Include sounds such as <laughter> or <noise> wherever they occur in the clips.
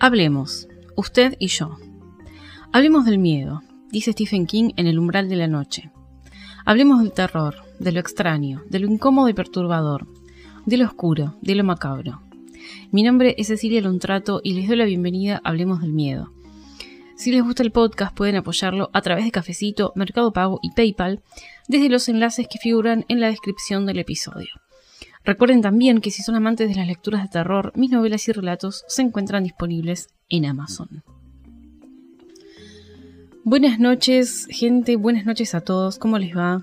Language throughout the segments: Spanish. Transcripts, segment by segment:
Hablemos, usted y yo. Hablemos del miedo, dice Stephen King en El umbral de la noche. Hablemos del terror, de lo extraño, de lo incómodo y perturbador, de lo oscuro, de lo macabro. Mi nombre es Cecilia Lontrato y les doy la bienvenida a Hablemos del Miedo. Si les gusta el podcast pueden apoyarlo a través de Cafecito, Mercado Pago y PayPal desde los enlaces que figuran en la descripción del episodio. Recuerden también que si son amantes de las lecturas de terror, mis novelas y relatos se encuentran disponibles en Amazon. Buenas noches, gente, buenas noches a todos, ¿cómo les va?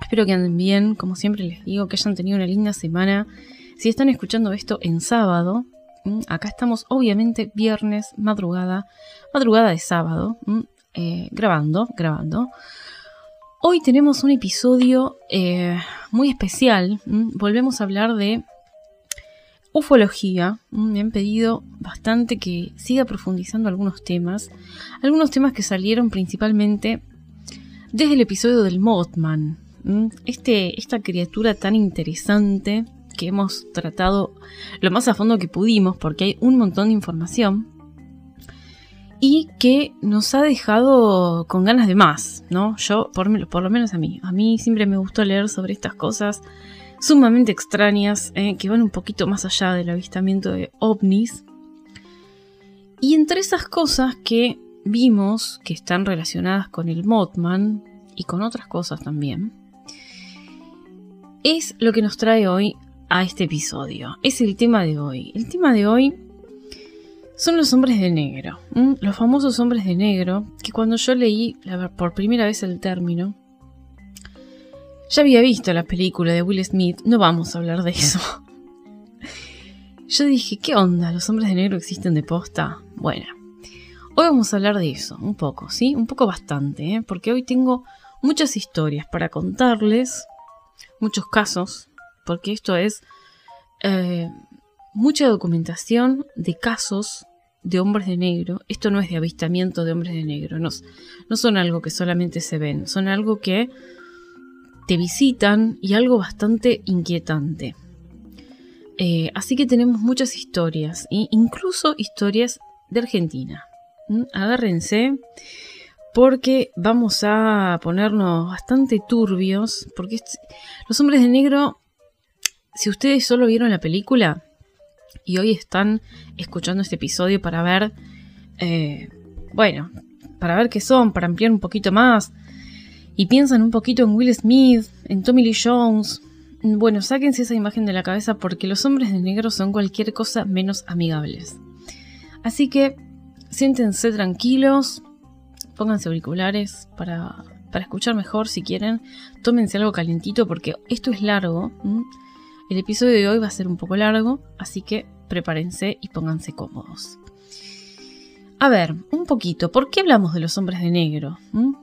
Espero que anden bien, como siempre les digo, que hayan tenido una linda semana. Si están escuchando esto en sábado, acá estamos obviamente viernes, madrugada, madrugada de sábado, eh, grabando, grabando. Hoy tenemos un episodio eh, muy especial. Volvemos a hablar de ufología. Me han pedido bastante que siga profundizando algunos temas. Algunos temas que salieron principalmente desde el episodio del Mothman. Este, esta criatura tan interesante que hemos tratado lo más a fondo que pudimos porque hay un montón de información y que nos ha dejado con ganas de más, ¿no? Yo, por, lo menos a mí, a mí siempre me gustó leer sobre estas cosas sumamente extrañas eh, que van un poquito más allá del avistamiento de ovnis. Y entre esas cosas que vimos que están relacionadas con el Mothman y con otras cosas también, es lo que nos trae hoy a este episodio. Es el tema de hoy. El tema de hoy son los hombres de negro, los famosos hombres de negro, que cuando yo leí por primera vez el término, ya había visto la película de Will Smith, no vamos a hablar de eso. <laughs> Yo dije, ¿qué onda? ¿Los hombres de negro existen de posta? Bueno, hoy vamos a hablar de eso, un poco, ¿sí? Un poco bastante, ¿eh? porque hoy tengo muchas historias para contarles, muchos casos, porque esto es eh, mucha documentación de casos de hombres de negro. Esto no es de avistamiento de hombres de negro, no, son algo que solamente se ven, son algo que te visitan y algo bastante inquietante. Eh, así que tenemos muchas historias, incluso historias de Argentina. ¿Mm? Agárrense porque vamos a ponernos bastante turbios, porque los hombres de negro, si ustedes solo vieron la película, y hoy están escuchando este episodio para ver, eh, bueno, para ver qué son, para ampliar un poquito más. Y piensan un poquito en Will Smith, en Tommy Lee Jones. Bueno, sáquense esa imagen de la cabeza porque los hombres de negro son cualquier cosa menos amigables. Así que siéntense tranquilos, pónganse auriculares para, para escuchar mejor si quieren. Tómense algo calentito porque esto es largo. El episodio de hoy va a ser un poco largo, así que prepárense y pónganse cómodos. A ver, un poquito, ¿por qué hablamos de los hombres de negro? ¿Mm?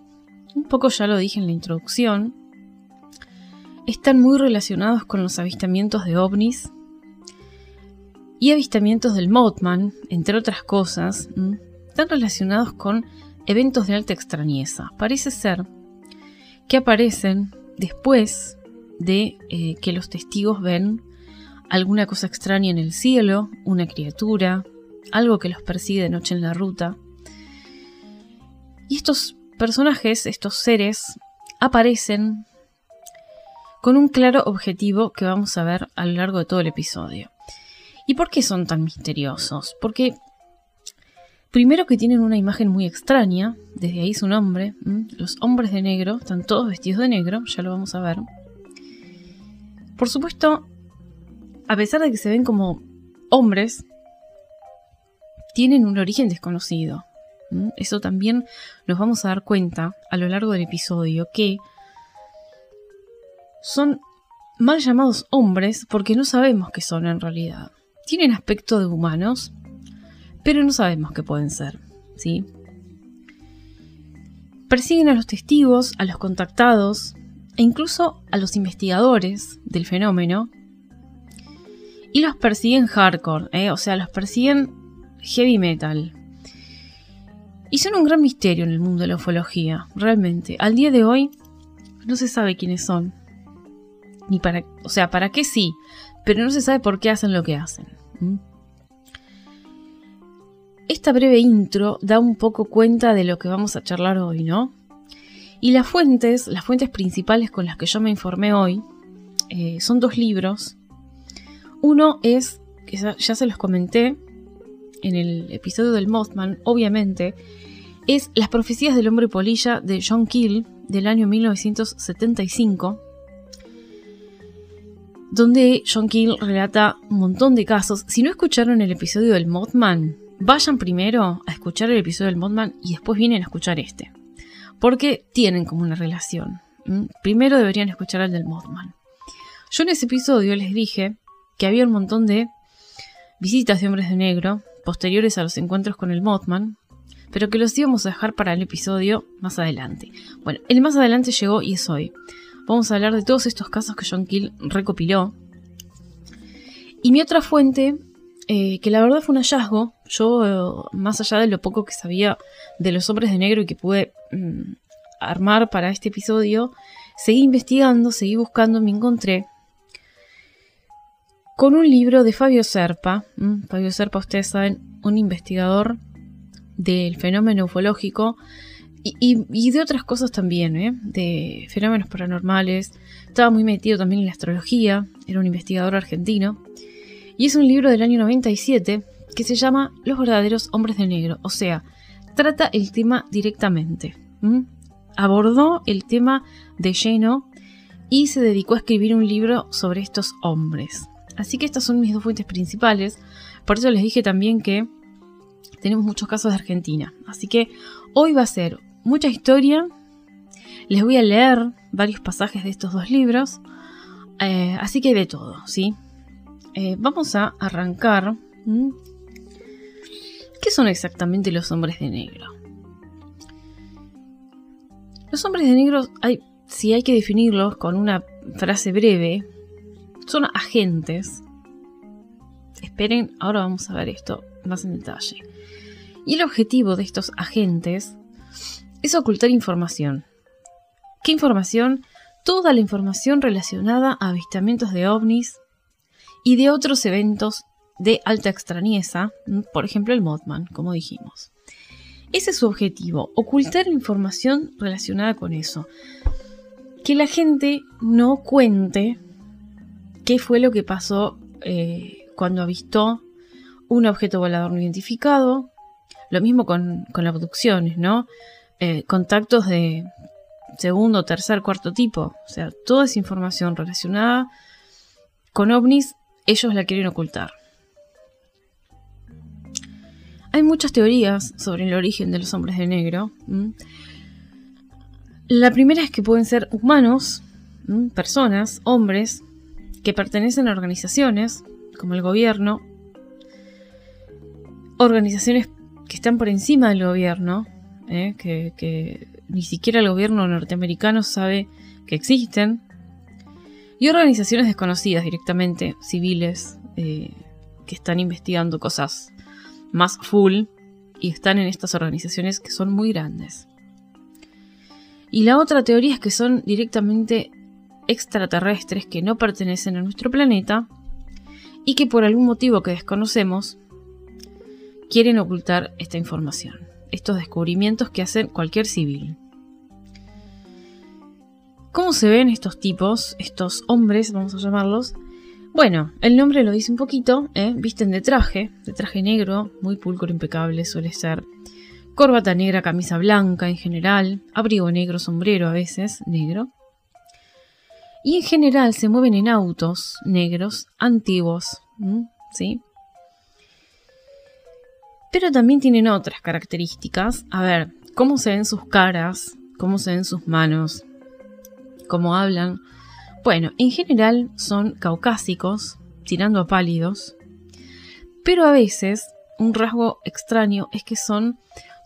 Un poco ya lo dije en la introducción. Están muy relacionados con los avistamientos de ovnis y avistamientos del Mothman, entre otras cosas. Están relacionados con eventos de alta extrañeza. Parece ser que aparecen después de eh, que los testigos ven alguna cosa extraña en el cielo, una criatura, algo que los persigue de noche en la ruta. Y estos personajes, estos seres, aparecen con un claro objetivo que vamos a ver a lo largo de todo el episodio. ¿Y por qué son tan misteriosos? Porque primero que tienen una imagen muy extraña, desde ahí su nombre, los hombres de negro, están todos vestidos de negro, ya lo vamos a ver. Por supuesto, a pesar de que se ven como hombres, tienen un origen desconocido. Eso también nos vamos a dar cuenta a lo largo del episodio que son mal llamados hombres porque no sabemos qué son en realidad. Tienen aspecto de humanos, pero no sabemos qué pueden ser, ¿sí? Persiguen a los testigos, a los contactados e incluso a los investigadores del fenómeno y los persiguen hardcore, ¿eh? o sea, los persiguen heavy metal. Y son un gran misterio en el mundo de la ufología, realmente. Al día de hoy no se sabe quiénes son. Ni para, o sea, para qué sí, pero no se sabe por qué hacen lo que hacen. esta breve intro da un poco cuenta de lo que vamos a charlar hoy, ¿no? Y las fuentes, las fuentes principales con las que yo me informé hoy, eh, son dos libros. Uno es, que ya se los comenté en el episodio del Mothman, obviamente, es Las profecías del hombre polilla de John Keel del año 1975, donde John Keel relata un montón de casos. Si no escucharon el episodio del Mothman, vayan primero a escuchar el episodio del Mothman y después vienen a escuchar este porque tienen como una relación. Primero deberían escuchar al del Mothman. Yo en ese episodio les dije que había un montón de visitas de hombres de negro posteriores a los encuentros con el Mothman, pero que los íbamos a dejar para el episodio más adelante. Bueno, el más adelante llegó y es hoy. Vamos a hablar de todos estos casos que John Kill recopiló. Y mi otra fuente, eh, que la verdad fue un hallazgo, yo, eh, más allá de lo poco que sabía de los hombres de negro y que pude mm, armar para este episodio, seguí investigando, seguí buscando, me encontré con un libro de Fabio Serpa. Fabio Serpa, ustedes saben, un investigador del fenómeno ufológico y, de otras cosas también, ¿eh? de fenómenos paranormales. Estaba muy metido también en la astrología, era un investigador argentino. Y es un libro del año 97 que se llama Los verdaderos hombres de negro, o sea, trata el tema directamente. Abordó el tema de lleno y se dedicó a escribir un libro sobre estos hombres. Así que estas son mis dos fuentes principales. Por eso les dije también que tenemos muchos casos de Argentina. Así que hoy va a ser mucha historia. Les voy a leer varios pasajes de estos dos libros. Eh, así que de todo, ¿sí? Eh, vamos a arrancar ¿Qué son exactamente los hombres de negro? Los hombres de negro, si hay que definirlos con una frase breve, son agentes. Esperen, ahora vamos a ver esto más en detalle. Y el objetivo de estos agentes es ocultar información. ¿Qué información? Toda la información relacionada a avistamientos de ovnis y de otros eventos de alta extrañeza, por ejemplo el Mothman, como dijimos. Ese es su objetivo, ocultar información relacionada con eso. Que la gente no cuente qué fue lo que pasó eh, cuando avistó un objeto volador no identificado. Lo mismo con, las abducciones, ¿no? Eh, contactos de segundo, tercer, cuarto tipo. O sea, toda esa información relacionada con ovnis, ellos la quieren ocultar. Hay muchas teorías sobre el origen de los hombres de negro. La primera es que pueden ser humanos, personas, hombres, que pertenecen a organizaciones como el gobierno, organizaciones que están por encima del gobierno, ¿eh? que, ni siquiera el gobierno norteamericano sabe que existen, y organizaciones desconocidas directamente, civiles, eh, que están investigando cosas más full y están en estas organizaciones que son muy grandes. Y la otra teoría es que son directamente extraterrestres que no pertenecen a nuestro planeta y que por algún motivo que desconocemos quieren ocultar esta información, estos descubrimientos que hacen cualquier civil. ¿Cómo se ven estos tipos, estos hombres, vamos a llamarlos, bueno, el nombre lo dice un poquito, ¿eh? visten de traje, de traje negro, muy pulcro, impecable suele ser. Corbata negra, camisa blanca en general, abrigo negro, sombrero a veces, negro. Y en general se mueven en autos negros, antiguos, ¿sí? Pero también tienen otras características. A ver, cómo se ven sus caras, cómo se ven sus manos, cómo hablan bueno, en general son caucásicos, tirando a pálidos, pero a veces un rasgo extraño es que son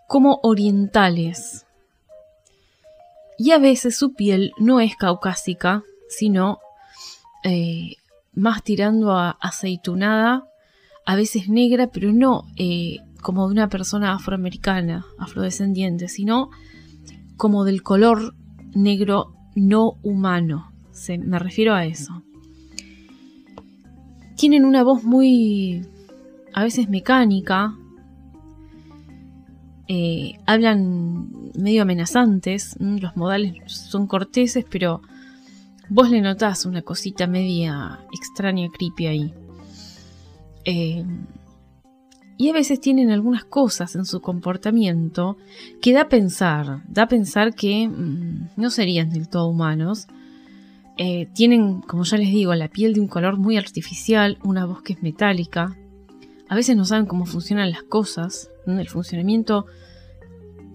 como orientales. Y a veces su piel no es caucásica, sino eh, más tirando a aceitunada, a veces negra, pero no eh, como de una persona afroamericana, afrodescendiente, sino como del color negro no humano me refiero a eso. Tienen una voz muy, a veces mecánica, eh, hablan medio amenazantes, los modales son corteses, pero vos le notás una cosita media extraña, creepy ahí. Eh, y a veces tienen algunas cosas en su comportamiento que da a pensar, da a pensar que mm, no serían del todo humanos. Eh, tienen, como ya les digo, la piel de un color muy artificial, una voz que es metálica. A veces no saben cómo funcionan las cosas, el funcionamiento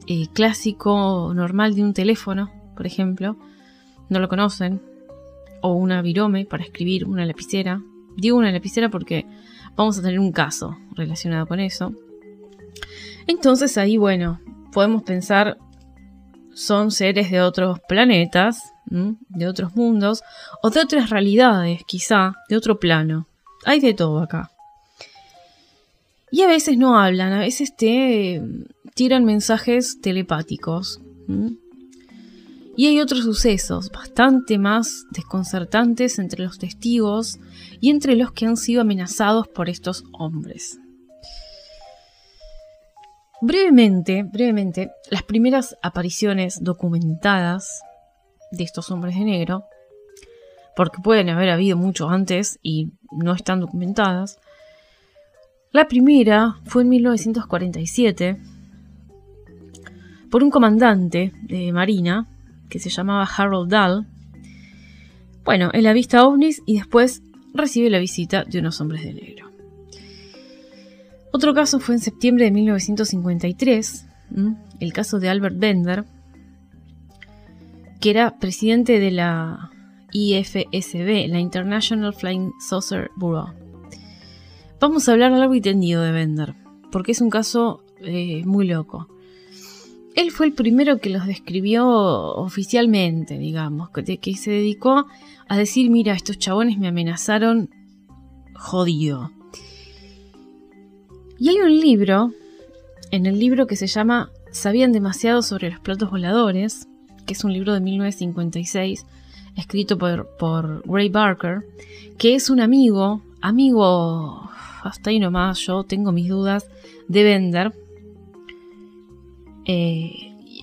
eh, clásico, normal de un teléfono, por ejemplo. No lo conocen. O una virome para escribir, una lapicera. Digo una lapicera porque vamos a tener un caso relacionado con eso. Entonces ahí, bueno, podemos pensar, son seres de otros planetas, de otros mundos, o de otras realidades, quizá, de otro plano. Hay de todo acá. Y a veces no hablan, a veces te tiran mensajes telepáticos. Y hay otros sucesos bastante más desconcertantes entre los testigos y entre los que han sido amenazados por estos hombres. Brevemente, brevemente, las primeras apariciones documentadas de estos hombres de negro, porque pueden haber habido mucho antes y no están documentadas, la primera fue en 1947 por un comandante de Marina que se llamaba Harold Dahl. Bueno, él avista ovnis y después recibe la visita de unos hombres de negro. Otro caso fue en septiembre de 1953, el caso de Albert Bender, que era presidente de la IFSB, la International Flying Saucer Bureau. Vamos a hablar largo y tendido de Bender, porque es un caso eh, muy loco. Él fue el primero que los describió oficialmente, digamos, que, que se dedicó a decir, mira, estos chabones me amenazaron jodido. Y hay un libro, en el libro que se llama Sabían demasiado sobre los platos voladores, que es un libro de 1956, escrito por, por Ray Barker, que es un amigo, amigo, hasta ahí nomás, yo tengo mis dudas, de Bender, eh,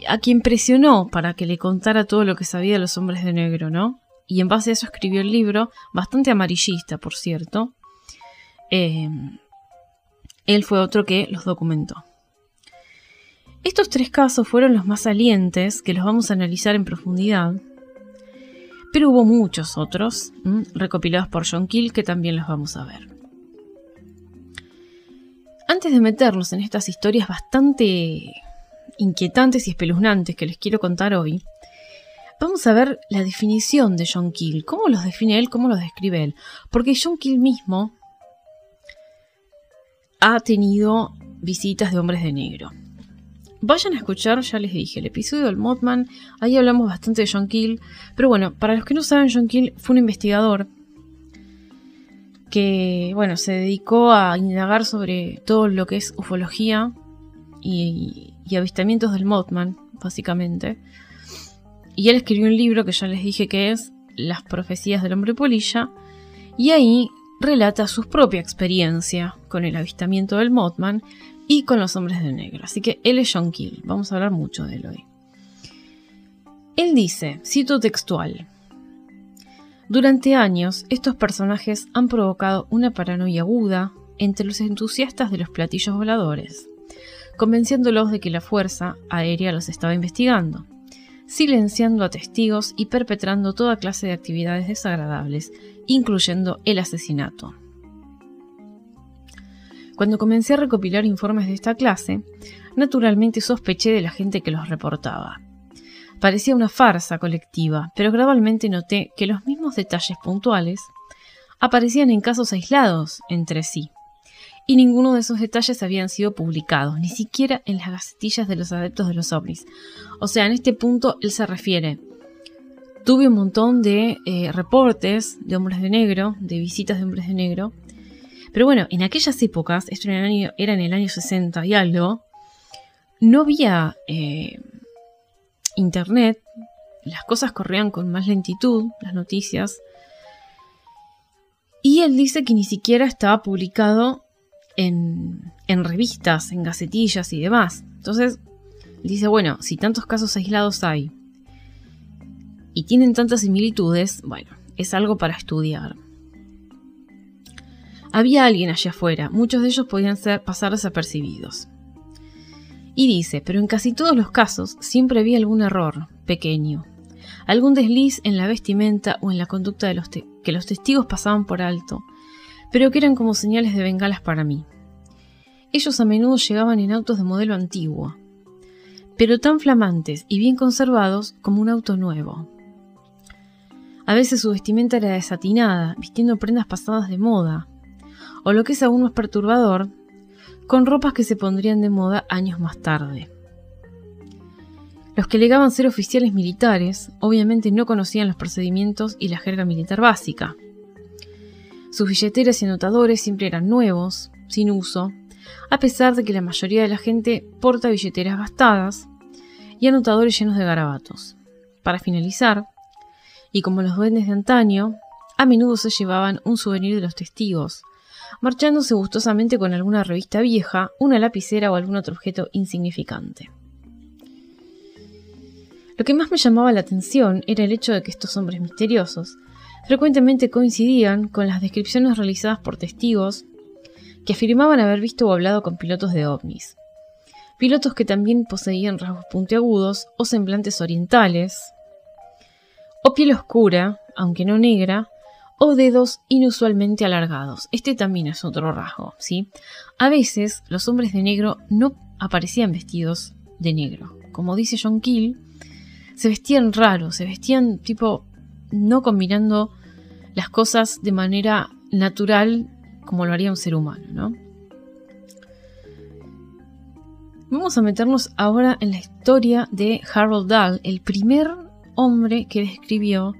a quien presionó para que le contara todo lo que sabía de los hombres de negro, ¿no? Y en base a eso escribió el libro, bastante amarillista, por cierto. Eh, él fue otro que los documentó. Estos tres casos fueron los más salientes, que los vamos a analizar en profundidad. Pero hubo muchos otros, recopilados por John Kill, que también los vamos a ver. Antes de meternos en estas historias bastante inquietantes y espeluznantes que les quiero contar hoy, vamos a ver la definición de John Keel. ¿Cómo los define él? ¿Cómo los describe él? Porque John Keel mismo ha tenido visitas de hombres de negro. Vayan a escuchar, ya les dije, el episodio del Mothman. Ahí hablamos bastante de John Keel. Pero bueno, para los que no saben, John Keel fue un investigador que, bueno, se dedicó a indagar sobre todo lo que es ufología y, avistamientos del Mothman, básicamente. Y él escribió un libro que ya les dije que es Las profecías del hombre polilla, y ahí relata su propia experiencia con el avistamiento del Mothman y con los hombres de negro. Así que él es John Keel, vamos a hablar mucho de él hoy. Él dice, cito textual, durante años estos personajes han provocado una paranoia aguda entre los entusiastas de los platillos voladores convenciéndolos de que la Fuerza Aérea los estaba investigando, silenciando a testigos y perpetrando toda clase de actividades desagradables, incluyendo el asesinato. Cuando comencé a recopilar informes de esta clase, naturalmente sospeché de la gente que los reportaba. Parecía una farsa colectiva, pero gradualmente noté que los mismos detalles puntuales aparecían en casos aislados entre sí, y ninguno de esos detalles habían sido publicados, ni siquiera en las gacetillas de los adeptos de los ovnis. O sea, en este punto él se refiere. Tuve un montón de eh, reportes de hombres de negro, de visitas de hombres de negro. Pero bueno, en aquellas épocas, esto era en el año, era en el año 60 y algo, no había eh, internet, las cosas corrían con más lentitud, las noticias. Y él dice que ni siquiera estaba publicado en, revistas, en gacetillas y demás. Entonces, dice, bueno, si tantos casos aislados hay y tienen tantas similitudes, bueno, es algo para estudiar. Había alguien allá afuera, muchos de ellos podían ser, pasar desapercibidos. Y dice, pero en casi todos los casos siempre había algún error pequeño, algún desliz en la vestimenta o en la conducta de los que los testigos pasaban por alto, pero que eran como señales de bengalas para mí. Ellos a menudo llegaban en autos de modelo antiguo, pero tan flamantes y bien conservados como un auto nuevo. A veces su vestimenta era desatinada, vistiendo prendas pasadas de moda, o lo que es aún más perturbador, con ropas que se pondrían de moda años más tarde. Los que alegaban ser oficiales militares obviamente no conocían los procedimientos y la jerga militar básica. Sus billeteras y anotadores siempre eran nuevos, sin uso, a pesar de que la mayoría de la gente porta billeteras gastadas y anotadores llenos de garabatos. Para finalizar, y como los duendes de antaño, a menudo se llevaban un souvenir de los testigos, marchándose gustosamente con alguna revista vieja, una lapicera o algún otro objeto insignificante. Lo que más me llamaba la atención era el hecho de que estos hombres misteriosos frecuentemente coincidían con las descripciones realizadas por testigos que afirmaban haber visto o hablado con pilotos de ovnis. Pilotos que también poseían rasgos puntiagudos o semblantes orientales, o piel oscura, aunque no negra, o dedos inusualmente alargados. Este también es otro rasgo, ¿sí? A veces los hombres de negro no aparecían vestidos de negro. Como dice John Keel, se vestían raro, se vestían tipo no combinando las cosas de manera natural como lo haría un ser humano, ¿no? Vamos a meternos ahora en la historia de Harold Dahl, el primer hombre que describió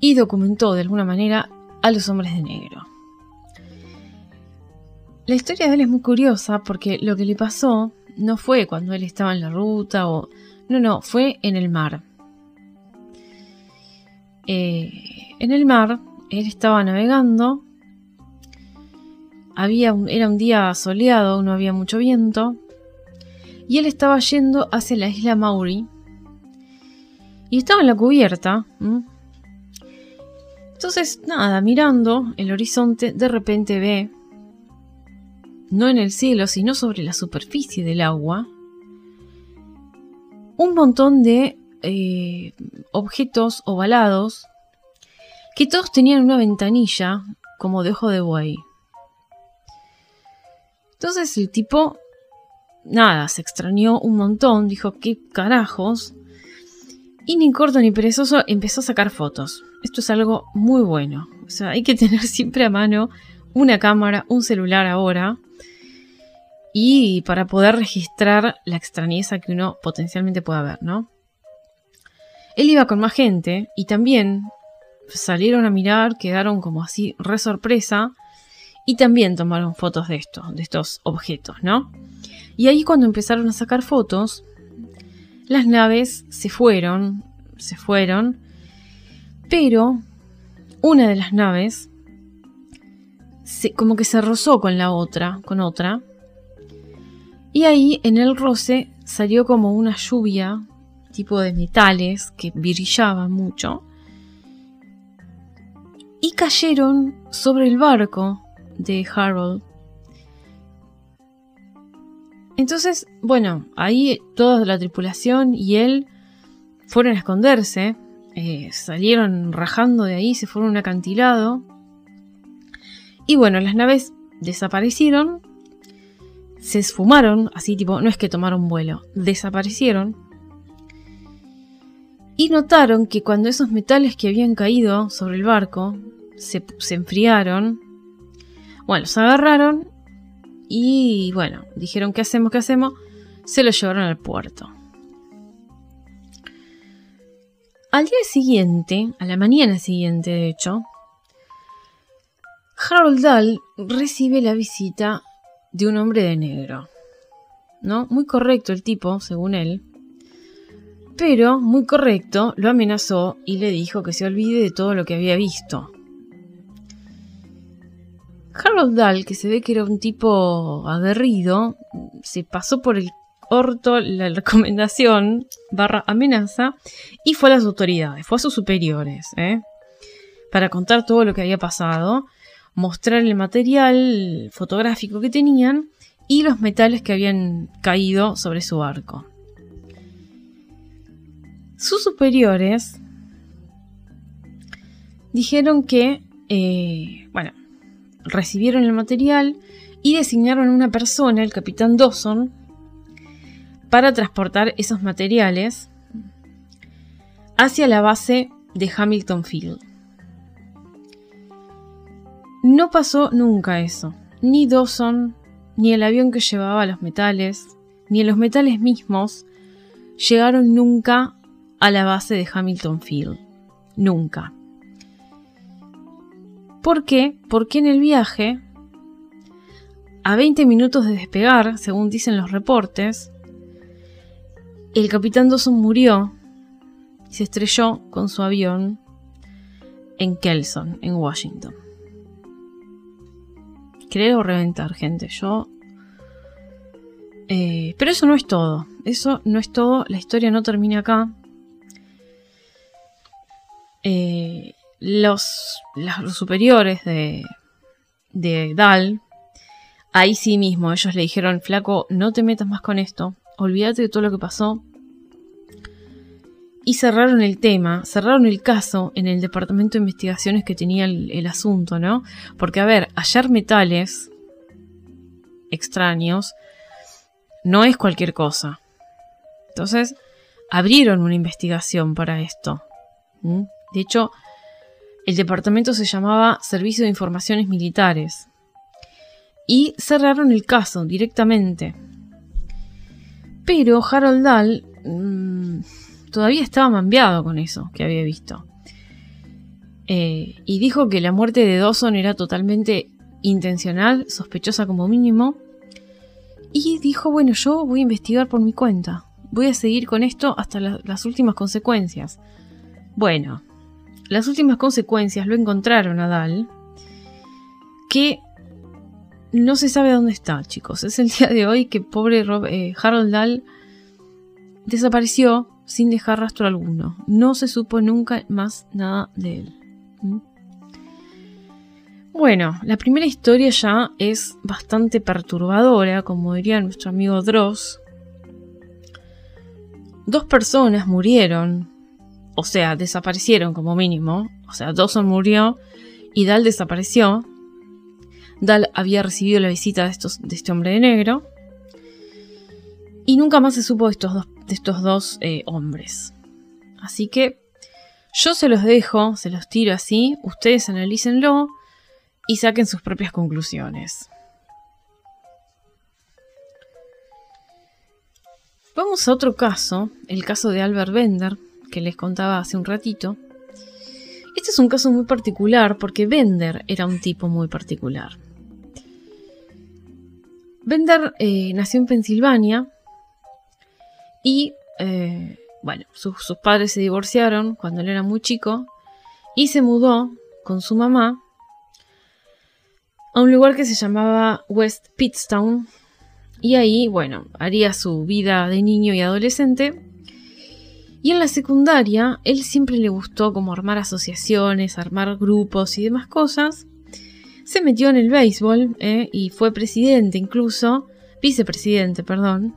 y documentó de alguna manera a los hombres de negro. La historia de él es muy curiosa porque lo que le pasó no fue cuando él estaba en la ruta o... No, no, fue en el mar. Eh, en el mar, él estaba navegando. Había era un día soleado, no había mucho viento. Y él estaba yendo hacia la isla Mauri. Y estaba en la cubierta. Entonces, nada, mirando el horizonte, de repente ve, no en el cielo, sino sobre la superficie del agua, un montón de eh, objetos ovalados que todos tenían una ventanilla como de ojo de buey. Entonces el tipo, nada, se extrañó un montón, dijo, ¿qué carajos? Y ni corto ni perezoso empezó a sacar fotos. Esto es algo muy bueno. O sea, hay que <laughs> tener siempre a mano una cámara, un celular ahora. Y para poder registrar la extrañeza que uno potencialmente pueda ver, ¿no? Él iba con más gente y también salieron a mirar, quedaron como así re sorpresa y también tomaron fotos de estos, de estos objetos, ¿no? Y ahí cuando empezaron a sacar fotos, las naves se fueron, se fueron, pero una de las naves se, como que se rozó con la otra, con otra, y ahí en el roce salió como una lluvia tipo de metales que brillaban mucho y cayeron sobre el barco de Harold. Entonces, bueno, ahí toda la tripulación y él fueron a esconderse, eh, salieron rajando de ahí, se fueron a un acantilado. Y bueno, las naves desaparecieron, se esfumaron, así tipo, no es que tomaron vuelo, desaparecieron y notaron que cuando esos metales que habían caído sobre el barco se, enfriaron, bueno, los agarraron y bueno, dijeron, ¿qué hacemos? ¿Qué hacemos? Se los llevaron al puerto. Al día siguiente, a la mañana siguiente de hecho, Harold Dahl recibe la visita de un hombre de negro. ¿No? Muy correcto el tipo, según él pero, muy correcto, lo amenazó y le dijo que se olvide de todo lo que había visto. Harold Dahl, que se ve que era un tipo aguerrido, se pasó por el orto la <laughs> recomendación barra amenaza y fue a las autoridades, fue a sus superiores, ¿eh? para contar todo lo que había pasado, mostrar el material fotográfico que tenían y los metales que habían caído sobre su arco. Sus superiores dijeron que, eh, bueno, recibieron el material y designaron a una persona, el capitán Dawson, para transportar esos materiales hacia la base de Hamilton Field. No pasó nunca eso. Ni Dawson, ni el avión que llevaba los metales, ni los metales mismos llegaron nunca a la base de Hamilton Field. Nunca. ¿Por qué? Porque en el viaje, a 20 minutos de despegar, según dicen los reportes, el capitán Dawson murió y se estrelló con su avión en Kelson, en Washington. Creo reventar, gente. Yo. Eh, pero eso no es todo. Eso no es todo. La historia no termina acá. Eh, los, los, superiores de, de Dal, ahí sí mismo, ellos le dijeron, flaco, no te metas más con esto, olvídate de todo lo que pasó. Y cerraron el tema, cerraron el caso en el departamento de investigaciones que tenía el, asunto, ¿no? Porque, a ver, hallar metales extraños no es cualquier cosa. Entonces, abrieron una investigación para esto. De hecho, el departamento se llamaba Servicio de Informaciones Militares. Y cerraron el caso directamente. Pero Harold Dahl mmm, todavía estaba mambiado con eso que había visto. Eh, y dijo que la muerte de Dawson era totalmente intencional, sospechosa como mínimo. Y dijo, bueno, yo voy a investigar por mi cuenta. Voy a seguir con esto hasta la, las últimas consecuencias. Bueno, las últimas consecuencias lo encontraron a Dal, que no se sabe dónde está, chicos. Es el día de hoy que pobre eh, Harold Dahl desapareció sin dejar rastro alguno. No se supo nunca más nada de él. ¿Mm? Bueno, la primera historia ya es bastante perturbadora, como diría nuestro amigo Dross. Dos personas murieron o sea, desaparecieron como mínimo. O sea, Dawson murió y Dal desapareció. Dal había recibido la visita de, este hombre de negro. Y nunca más se supo de estos dos, de estos dos eh, hombres. Así que yo se los dejo, se los tiro así. Ustedes analícenlo y saquen sus propias conclusiones. Vamos a otro caso, el caso de Albert Bender, que les contaba hace un ratito. Este es un caso muy particular porque Bender era un tipo muy particular. Bender eh, nació en Pensilvania y, eh, bueno, sus padres se divorciaron cuando él era muy chico y se mudó con su mamá a un lugar que se llamaba West Pittstown y ahí, bueno, haría su vida de niño y adolescente y en la secundaria, él siempre le gustó como armar asociaciones, armar grupos y demás cosas. Se metió en el béisbol eh, y fue presidente incluso, vicepresidente, perdón,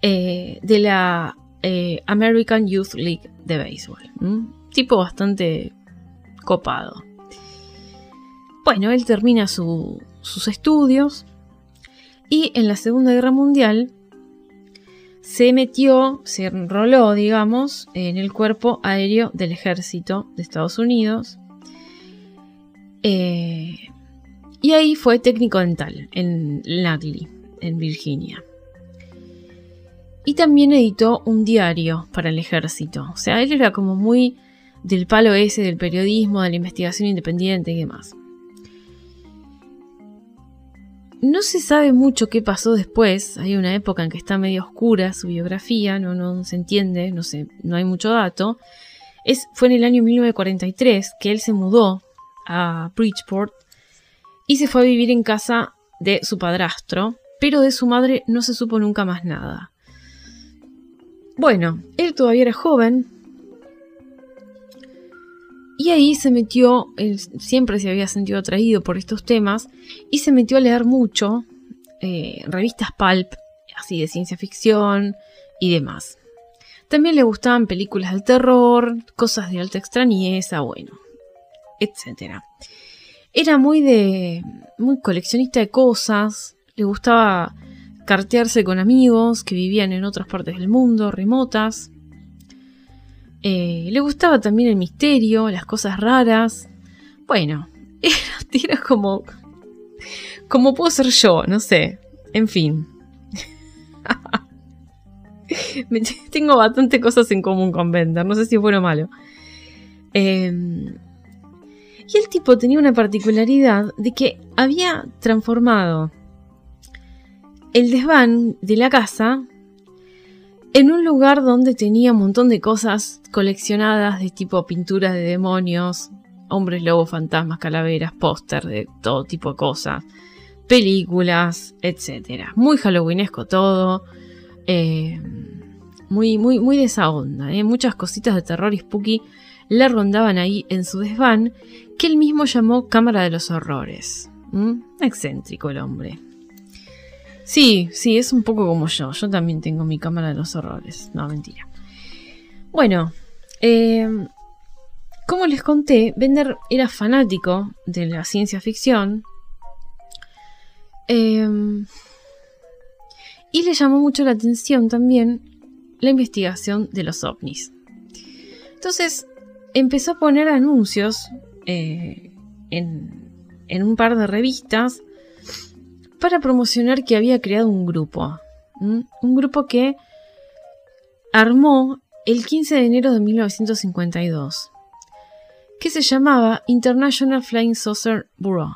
eh, de la eh, American Youth League de béisbol. Tipo bastante copado. Bueno, él termina sus estudios y en la Segunda Guerra Mundial se metió, se enroló, digamos, en el cuerpo aéreo del ejército de Estados Unidos. Eh, y ahí fue técnico dental en Langley, en Virginia. Y también editó un diario para el ejército. O sea, él era como muy del palo ese del periodismo, de la investigación independiente y demás. No se sabe mucho qué pasó después, hay una época en que está medio oscura su biografía, no, no se entiende, no, hay mucho dato. Es, fue en el año 1943 que él se mudó a Bridgeport y se fue a vivir en casa de su padrastro, pero de su madre no se supo nunca más nada. Bueno, él todavía era joven. Y ahí se metió, él siempre se había sentido atraído por estos temas, y se metió a leer mucho eh, revistas pulp, así de ciencia ficción y demás. También le gustaban películas de terror, cosas de alta extrañeza, bueno, etc. Era muy de. muy coleccionista de cosas. Le gustaba cartearse con amigos que vivían en otras partes del mundo, remotas. Eh, le gustaba también el misterio, las cosas raras. Bueno, <laughs> era, como. como puedo ser yo, no sé. En fin. <laughs> <laughs> Tengo bastante cosas en común con Bender, no sé si es bueno o malo. Em, y el tipo tenía una particularidad de que había transformado el desván de la casa en un lugar donde tenía un montón de cosas coleccionadas de tipo pinturas de demonios, hombres lobos, fantasmas, calaveras, póster de todo tipo de cosas, películas, etc. Muy halloweenesco todo. Eh, muy, muy, muy de esa onda. ¿eh? Muchas cositas de terror y spooky le rondaban ahí en su desván, que él mismo llamó Cámara de los Horrores. Excéntrico el hombre. Sí, sí, es un poco como yo. Yo también tengo mi cámara de los horrores. No, mentira. Bueno, em, como les conté, Bender era fanático de la ciencia ficción. Em, y le llamó mucho la atención también la investigación de los ovnis. Entonces empezó a poner anuncios eh, en, en un par de revistas para promocionar que había creado un grupo. Un grupo que armó el 15 de enero de 1952, que se llamaba International Flying Saucer Bureau.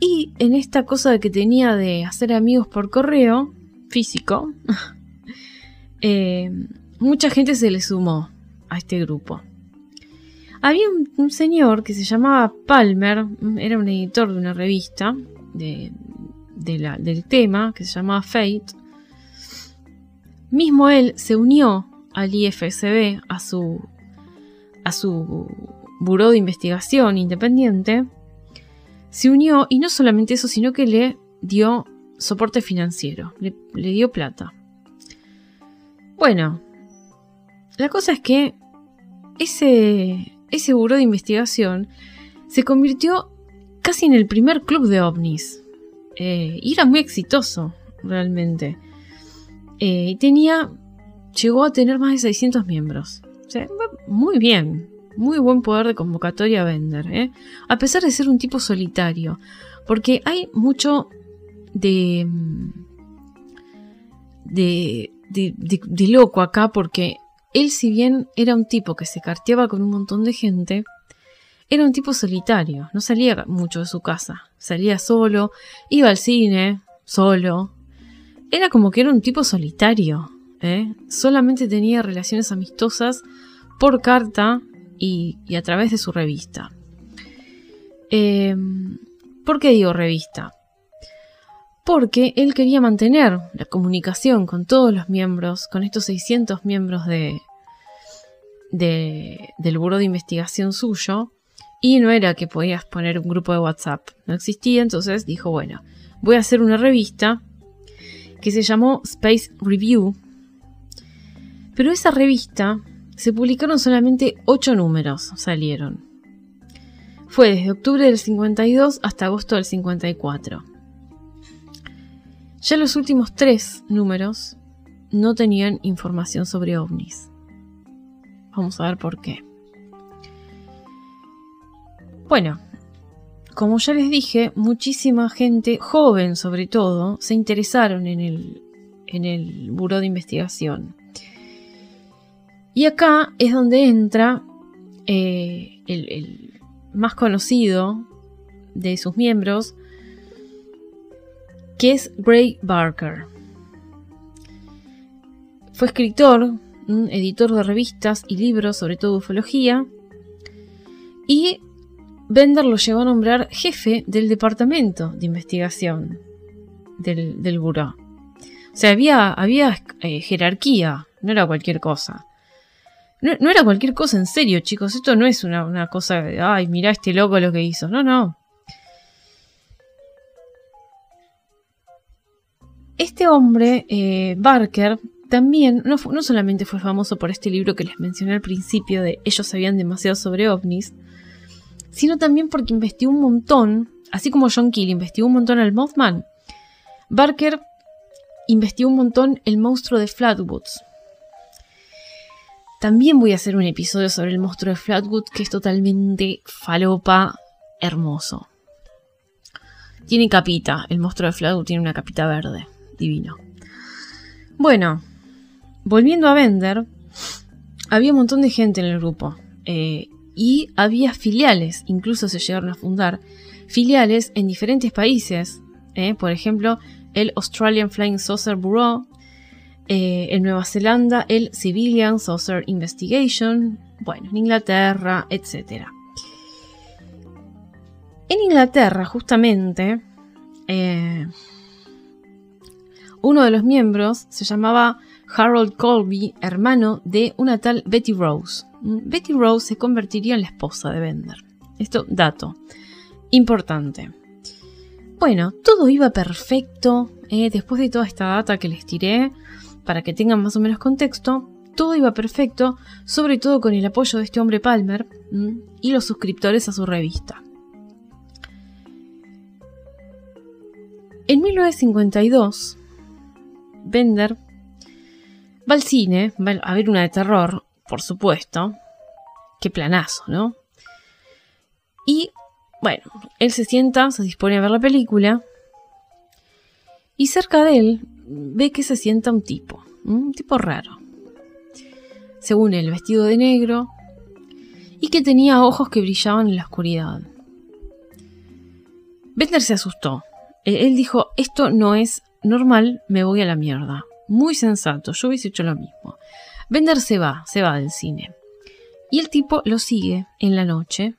Y en esta cosa que tenía de hacer amigos por correo físico, <laughs> eh, mucha gente se le sumó a este grupo. Había un, señor que se llamaba Palmer, era un editor de una revista de, del tema que se llamaba Fate. Mismo él se unió al IFSB, a su, a su buró de investigación independiente. Se unió y no solamente eso, sino que le dio soporte financiero, le, le dio plata. Bueno, la cosa es que ese, ese buró de investigación se convirtió casi en el primer club de ovnis. Eh, y era muy exitoso, realmente. Eh, y tenía, llegó a tener más de 600 miembros. O sea, muy bien, muy buen poder de convocatoria vender, ¿eh? a pesar de ser un tipo solitario. Porque hay mucho de, de, de, de loco acá, porque él, si bien era un tipo que se carteaba con un montón de gente, era un tipo solitario, no salía mucho de su casa, salía solo, iba al cine, solo. Era como que era un tipo solitario, ¿eh? solamente tenía relaciones amistosas por carta y, a través de su revista. Em, ¿Por qué digo revista? Porque él quería mantener la comunicación con todos los miembros, con estos 600 miembros de, del buro de investigación suyo, y no era que podías poner un grupo de WhatsApp, no existía, entonces dijo, bueno, voy a hacer una revista que se llamó Space Review, pero esa revista se publicaron solamente 8 números, salieron. Fue desde octubre del 52 hasta agosto del 54. Ya los últimos tres números no tenían información sobre ovnis. Vamos a ver por qué. Bueno, como ya les dije, muchísima gente, joven sobre todo, se interesaron en el, en el Buró de Investigación. Y acá es donde entra eh, el más conocido de sus miembros, que es Gray Barker. Fue escritor, editor de revistas y libros sobre todo ufología, y Bender lo llevó a nombrar jefe del departamento de investigación del, del buró. O sea, había, había eh, jerarquía, no era cualquier cosa. No, era cualquier cosa en serio, chicos. Esto no es una, cosa de, ay, mirá este loco lo que hizo. No, no. Este hombre, eh, Barker, también no, solamente fue famoso por este libro que les mencioné al principio de Ellos sabían demasiado sobre ovnis, sino también porque investigó un montón, así como John Keel investigó un montón al Mothman. Barker investigó un montón el monstruo de Flatwoods. También voy a hacer un episodio sobre el monstruo de Flatwood que es totalmente falopa hermoso. Tiene capita, el monstruo de Flatwood tiene una capita verde, divino. Bueno, volviendo a Bender, había un montón de gente en el grupo. Eh, y había filiales, incluso se llegaron a fundar, filiales en diferentes países. ¿eh? por ejemplo, el Australian Flying Saucer Bureau, eh, en Nueva Zelanda el Civilian Saucer Investigation, bueno, en Inglaterra, etc. En Inglaterra, justamente, uno de los miembros se llamaba Harold Colby, hermano de una tal Betty Rose. Betty Rose se convertiría en la esposa de Bender. Esto, dato importante. Bueno, todo iba perfecto. Eh, después de toda esta data que les tiré, para que tengan más o menos contexto, todo iba perfecto, sobre todo con el apoyo de este hombre Palmer y los suscriptores a su revista. En 1952, Bender va al cine, va a ver una de terror, por supuesto. Qué planazo, ¿no? Y bueno, él se sienta, se dispone a ver la película. Y cerca de él ve que se sienta un tipo, un tipo raro. Según él, vestido de negro y que tenía ojos que brillaban en la oscuridad. Bender se asustó. E-, él dijo, esto no es normal, me voy a la mierda. Muy sensato, yo hubiese hecho lo mismo. Bender se va, se va del cine. Y el tipo lo sigue en la noche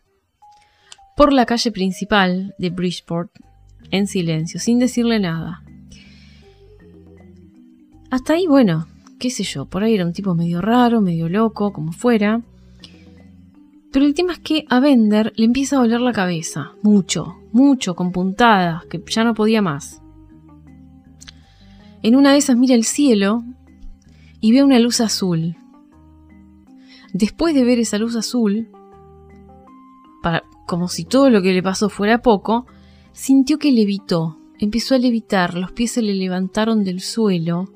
por la calle principal de Bridgeport en silencio, sin decirle nada. Hasta ahí, bueno, qué sé yo, por ahí era un tipo medio raro, medio loco, como fuera. Pero el tema es que a Bender le empieza a doler la cabeza, mucho, mucho, con puntadas, que ya no podía más. En una de esas mira el cielo y ve una luz azul. Después de ver esa luz azul, como si todo lo que le pasó fuera poco, sintió que levitó, empezó a levitar, los pies se le levantaron del suelo,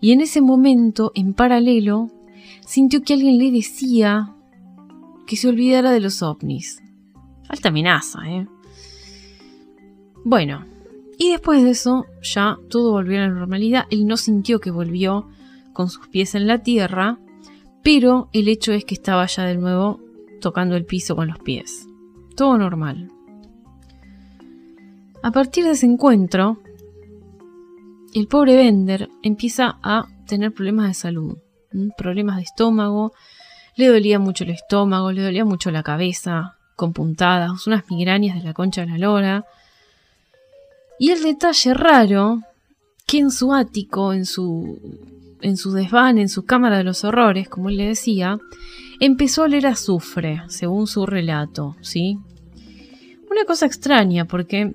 y en ese momento, en paralelo, sintió que alguien le decía que se olvidara de los ovnis. Alta amenaza, ¿eh? Bueno, y después de eso, ya todo volvió a la normalidad. Él no sintió que volvió con sus pies en la tierra, pero el hecho es que estaba ya de nuevo tocando el piso con los pies. Todo normal. A partir de ese encuentro, el pobre Bender empieza a tener problemas de salud, problemas de estómago, le dolía mucho el estómago, le dolía mucho la cabeza, con puntadas, unas migrañas de la concha de la lora. Y el detalle raro, que en su ático, en su en su desván, en su cámara de los horrores, como él le decía, empezó a leer azufre, según su relato, ¿sí? Una cosa extraña, porque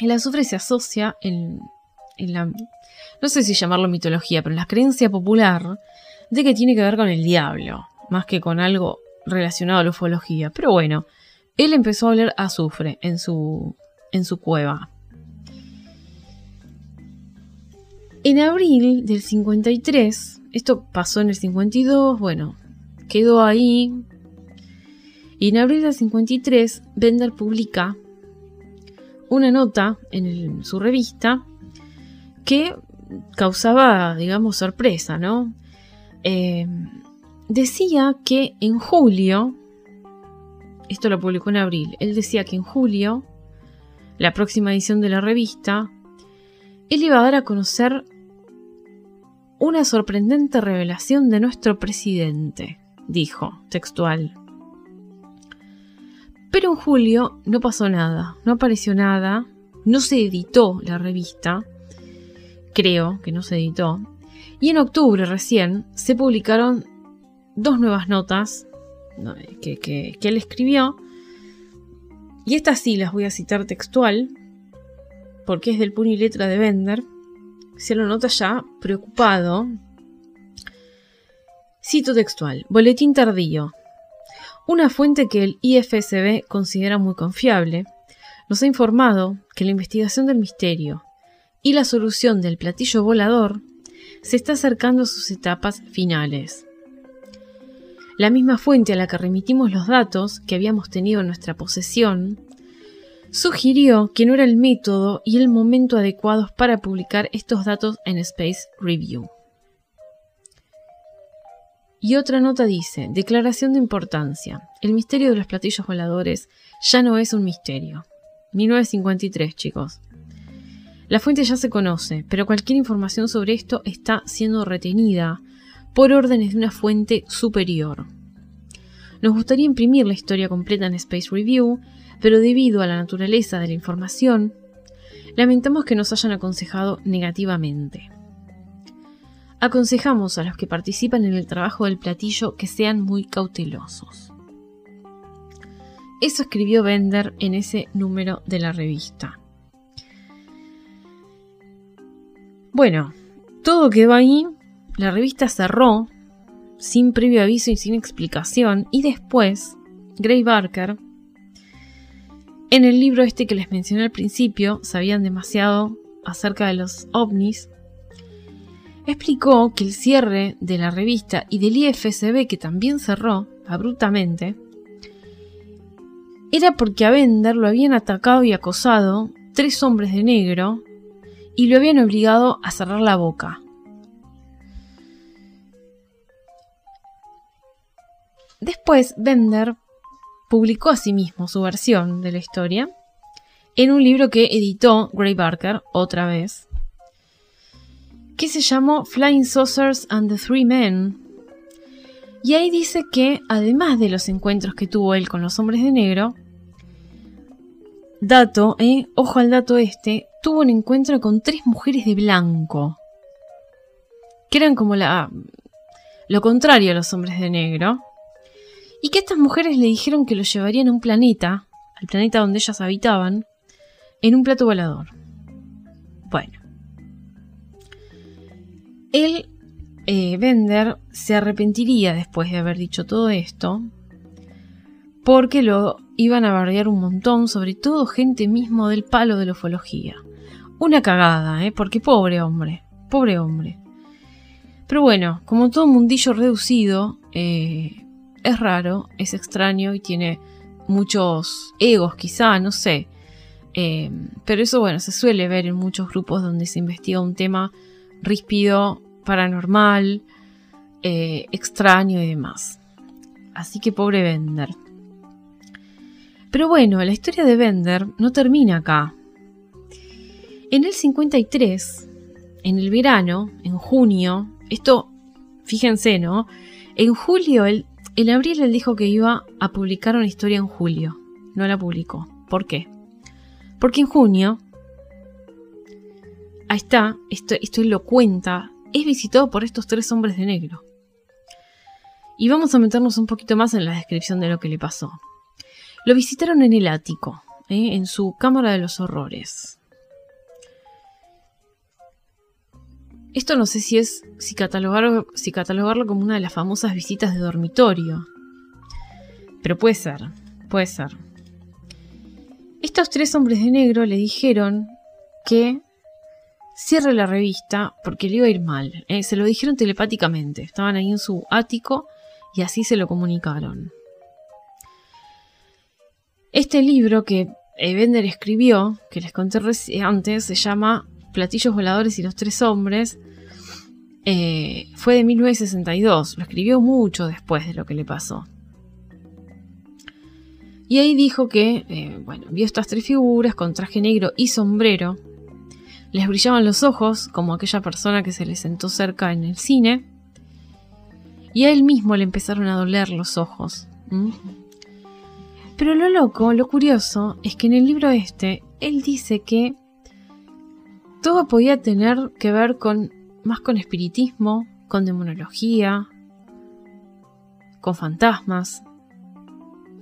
el azufre se asocia en, en la... no sé si llamarlo mitología, pero en la creencia popular de que tiene que ver con el diablo, más que con algo relacionado a la ufología. Pero bueno, él empezó a oler azufre en su, en su cueva. En abril del 53, esto pasó en el 52, bueno, quedó ahí. Y en abril del 53, Bender publica una nota en su revista que causaba, digamos, sorpresa, ¿no? Eh, decía que en julio, esto lo publicó en abril, él decía que en julio, la próxima edición de la revista, él iba a dar a conocer una sorprendente revelación de nuestro presidente, dijo, textual. Pero en julio no pasó nada, no apareció nada, no se editó la revista, creo que no se editó, y en octubre recién se publicaron dos nuevas notas que, él escribió, y estas sí las voy a citar textual, porque es del puño y letra de Bender, se lo nota ya preocupado. Cito textual, Boletín tardío. Una fuente que el IFSB considera muy confiable nos ha informado que la investigación del misterio y la solución del platillo volador se está acercando a sus etapas finales. La misma fuente a la que remitimos los datos que habíamos tenido en nuestra posesión sugirió que no era el método y el momento adecuados para publicar estos datos en Space Review. Y otra nota dice, declaración de importancia, el misterio de los platillos voladores ya no es un misterio. 1953, chicos. La fuente ya se conoce, pero cualquier información sobre esto está siendo retenida por órdenes de una fuente superior. Nos gustaría imprimir la historia completa en Space Review, pero debido a la naturaleza de la información, lamentamos que nos hayan aconsejado negativamente. Aconsejamos a los que participan en el trabajo del platillo que sean muy cautelosos. Eso escribió Bender en ese número de la revista. Bueno, todo quedó ahí la revista cerró sin previo aviso y sin explicación y después Gray Barker, en el libro este que les mencioné al principio, sabían demasiado acerca de los ovnis, explicó que el cierre de la revista y del IFSB, que también cerró abruptamente, era porque a Bender lo habían atacado y acosado tres hombres de negro y lo habían obligado a cerrar la boca. Después, Bender publicó asimismo su versión de la historia en un libro que editó Gray Barker otra vez, que se llamó Flying Saucers and the Three Men. Y ahí dice que, además de los encuentros que tuvo él con los hombres de negro, dato, eh, ojo al dato este, tuvo un encuentro con tres mujeres de blanco, que eran como la, lo contrario a los hombres de negro y que estas mujeres le dijeron que lo llevarían a un planeta, al planeta donde ellas habitaban, en un plato volador. Bueno. Él, eh, Bender, se arrepentiría después de haber dicho todo esto, porque lo iban a bardear un montón, sobre todo gente mismo del palo de la ufología. Una cagada, ¿eh? Porque pobre hombre, pobre hombre. Pero bueno, como todo mundillo reducido, eh, es raro, es extraño y tiene muchos egos quizá, no sé. Eh, pero eso, bueno, se suele ver en muchos grupos donde se investiga un tema ríspido, paranormal, eh, extraño y demás. Así que pobre Bender. Pero bueno, la historia de Bender no termina acá. En el 53, en el verano, en junio, esto, fíjense, ¿no? En julio él en abril él dijo que iba a publicar una historia en julio. No la publicó. ¿Por qué? Porque en junio, ahí está, esto, esto lo cuenta, es visitado por estos tres hombres de negro. Y vamos a meternos un poquito más en la descripción de lo que le pasó. Lo visitaron en el ático, ¿eh? en su cámara de los horrores. Esto no sé si es si catalogarlo, si catalogarlo como una de las famosas visitas de dormitorio. Pero puede ser, puede ser. Estos tres hombres de negro le dijeron que cierre la revista porque le iba a ir mal. Eh, se lo dijeron telepáticamente. Estaban ahí en su ático y así se lo comunicaron. Este libro que Bender escribió, que les conté antes, se llama Platillos Voladores y los Tres Hombres, eh, fue de 1962. Lo escribió mucho después de lo que le pasó. Y ahí dijo que, eh, bueno, vio estas tres figuras con traje negro y sombrero. Les brillaban los ojos, como aquella persona que se le sentó cerca en el cine. Y a él mismo le empezaron a doler los ojos. Pero lo loco, lo curioso, es que en el libro este, él dice que todo podía tener que ver con más con espiritismo, con demonología, con fantasmas,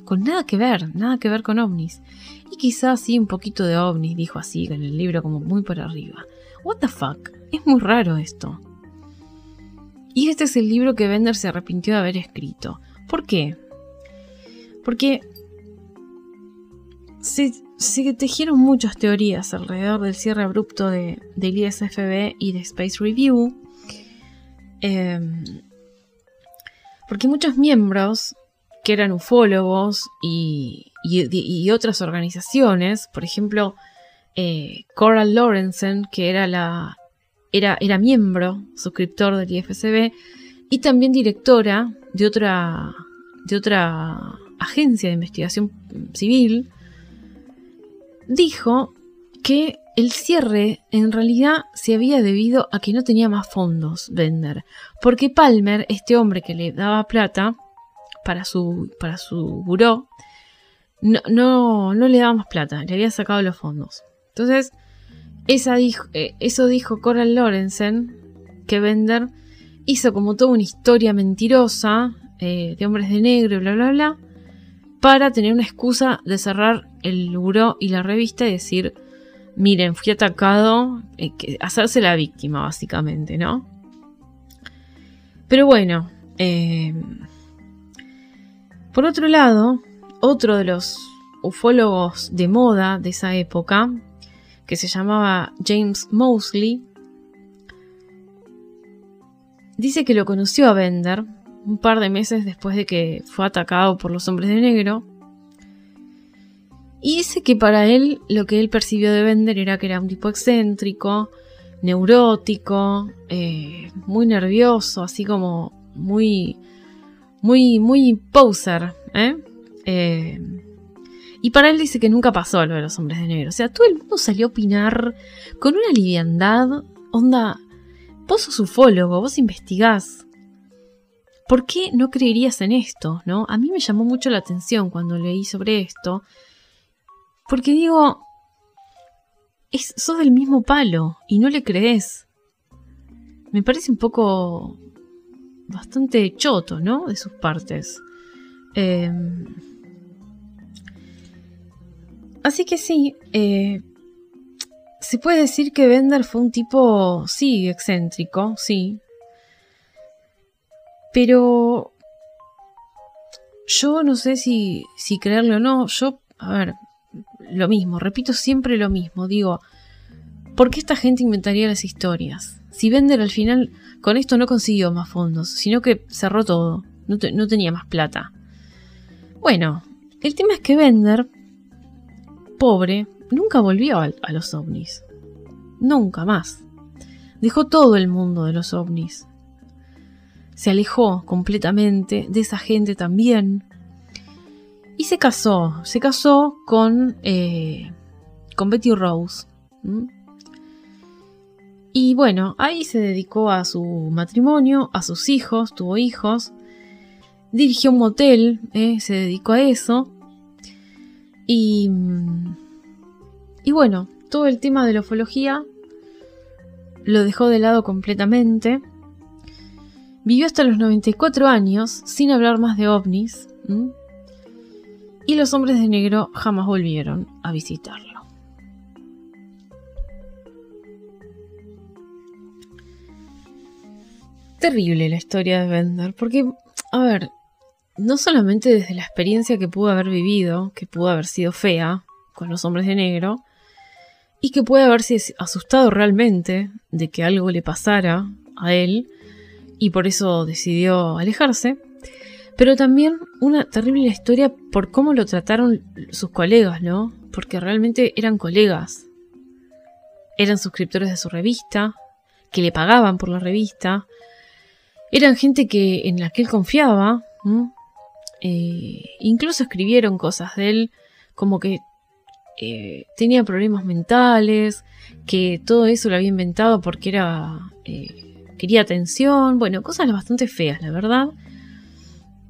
con nada que ver, nada que ver con ovnis. Y quizás sí un poquito de ovnis, dijo así en el libro como muy por arriba. What the fuck? Es muy raro esto. Y este es el libro que Bender se arrepintió de haber escrito. ¿Por qué? Porque se, tejieron muchas teorías alrededor del cierre abrupto de, del ISFB y de Space Review. Em, porque muchos miembros que eran ufólogos y, otras organizaciones, por ejemplo, eh, Coral Lorenzen, que era, la, era, era miembro, suscriptor del IFCB, y también directora de otra, de otra agencia de investigación civil, dijo que el cierre en realidad se había debido a que no tenía más fondos vender, porque Palmer, este hombre que le daba plata para su, para su buró, no, no, no le daba más plata, le había sacado los fondos. Entonces, esa dijo, eh, eso dijo Coral Lorenzen, que Bender hizo como toda una historia mentirosa eh, de hombres de negro bla, bla, bla, para tener una excusa de cerrar el buró y la revista y decir, miren, fui atacado, eh, hacerse la víctima, básicamente, ¿no? Pero bueno, por otro lado, otro de los ufólogos de moda de esa época, que se llamaba James Mosley, dice que lo conoció a Bender un par de meses después de que fue atacado por los hombres de negro. Y dice que para él lo que él percibió de Bender era que era un tipo excéntrico, neurótico, eh, muy nervioso, así como muy, muy, muy poser. ¿eh? Eh, y para él dice que nunca pasó lo de los hombres de negro. O sea, todo el mundo salió a opinar con una liviandad. Onda, vos sos ufólogo, vos investigás. ¿Por qué no creerías en esto? ¿no? A mí me llamó mucho la atención cuando leí sobre esto. Porque digo, es, sos del mismo palo y no le crees. Me parece un poco bastante choto, ¿no? De sus partes. Eh, Así que sí, eh, se puede decir que Bender fue un tipo, sí, excéntrico, sí. Pero yo no sé si, si creerlo o no. Yo, a ver, lo mismo, repito siempre lo mismo. Digo, ¿por qué esta gente inventaría las historias? Si Bender al final con esto no consiguió más fondos, sino que cerró todo, no, no tenía más plata. Bueno, el tema es que Bender pobre nunca volvió a, los ovnis. Nunca más. Dejó todo el mundo de los ovnis. Se alejó completamente de esa gente también. Y se casó. Se casó con, eh, con Betty Rose. Y bueno, ahí se dedicó a su matrimonio, a sus hijos, tuvo hijos. Dirigió un motel, eh, se dedicó a eso. Y, y bueno, todo el tema de la ufología lo dejó de lado completamente. Vivió hasta los 94 años sin hablar más de ovnis. Y los hombres de negro jamás volvieron a visitarlo. Terrible la historia de Bender, porque, a ver, no solamente desde la experiencia que pudo haber vivido, que pudo haber sido fea con los hombres de negro, y que puede haberse asustado realmente de que algo le pasara a él, y por eso decidió alejarse, pero también una terrible historia por cómo lo trataron sus colegas, ¿no? Porque realmente eran colegas, eran suscriptores de su revista, que le pagaban por la revista, eran gente que en la que él confiaba, eh, incluso escribieron cosas de él como que eh, tenía problemas mentales, que todo eso lo había inventado porque era eh, quería atención, bueno, cosas bastante feas, la verdad.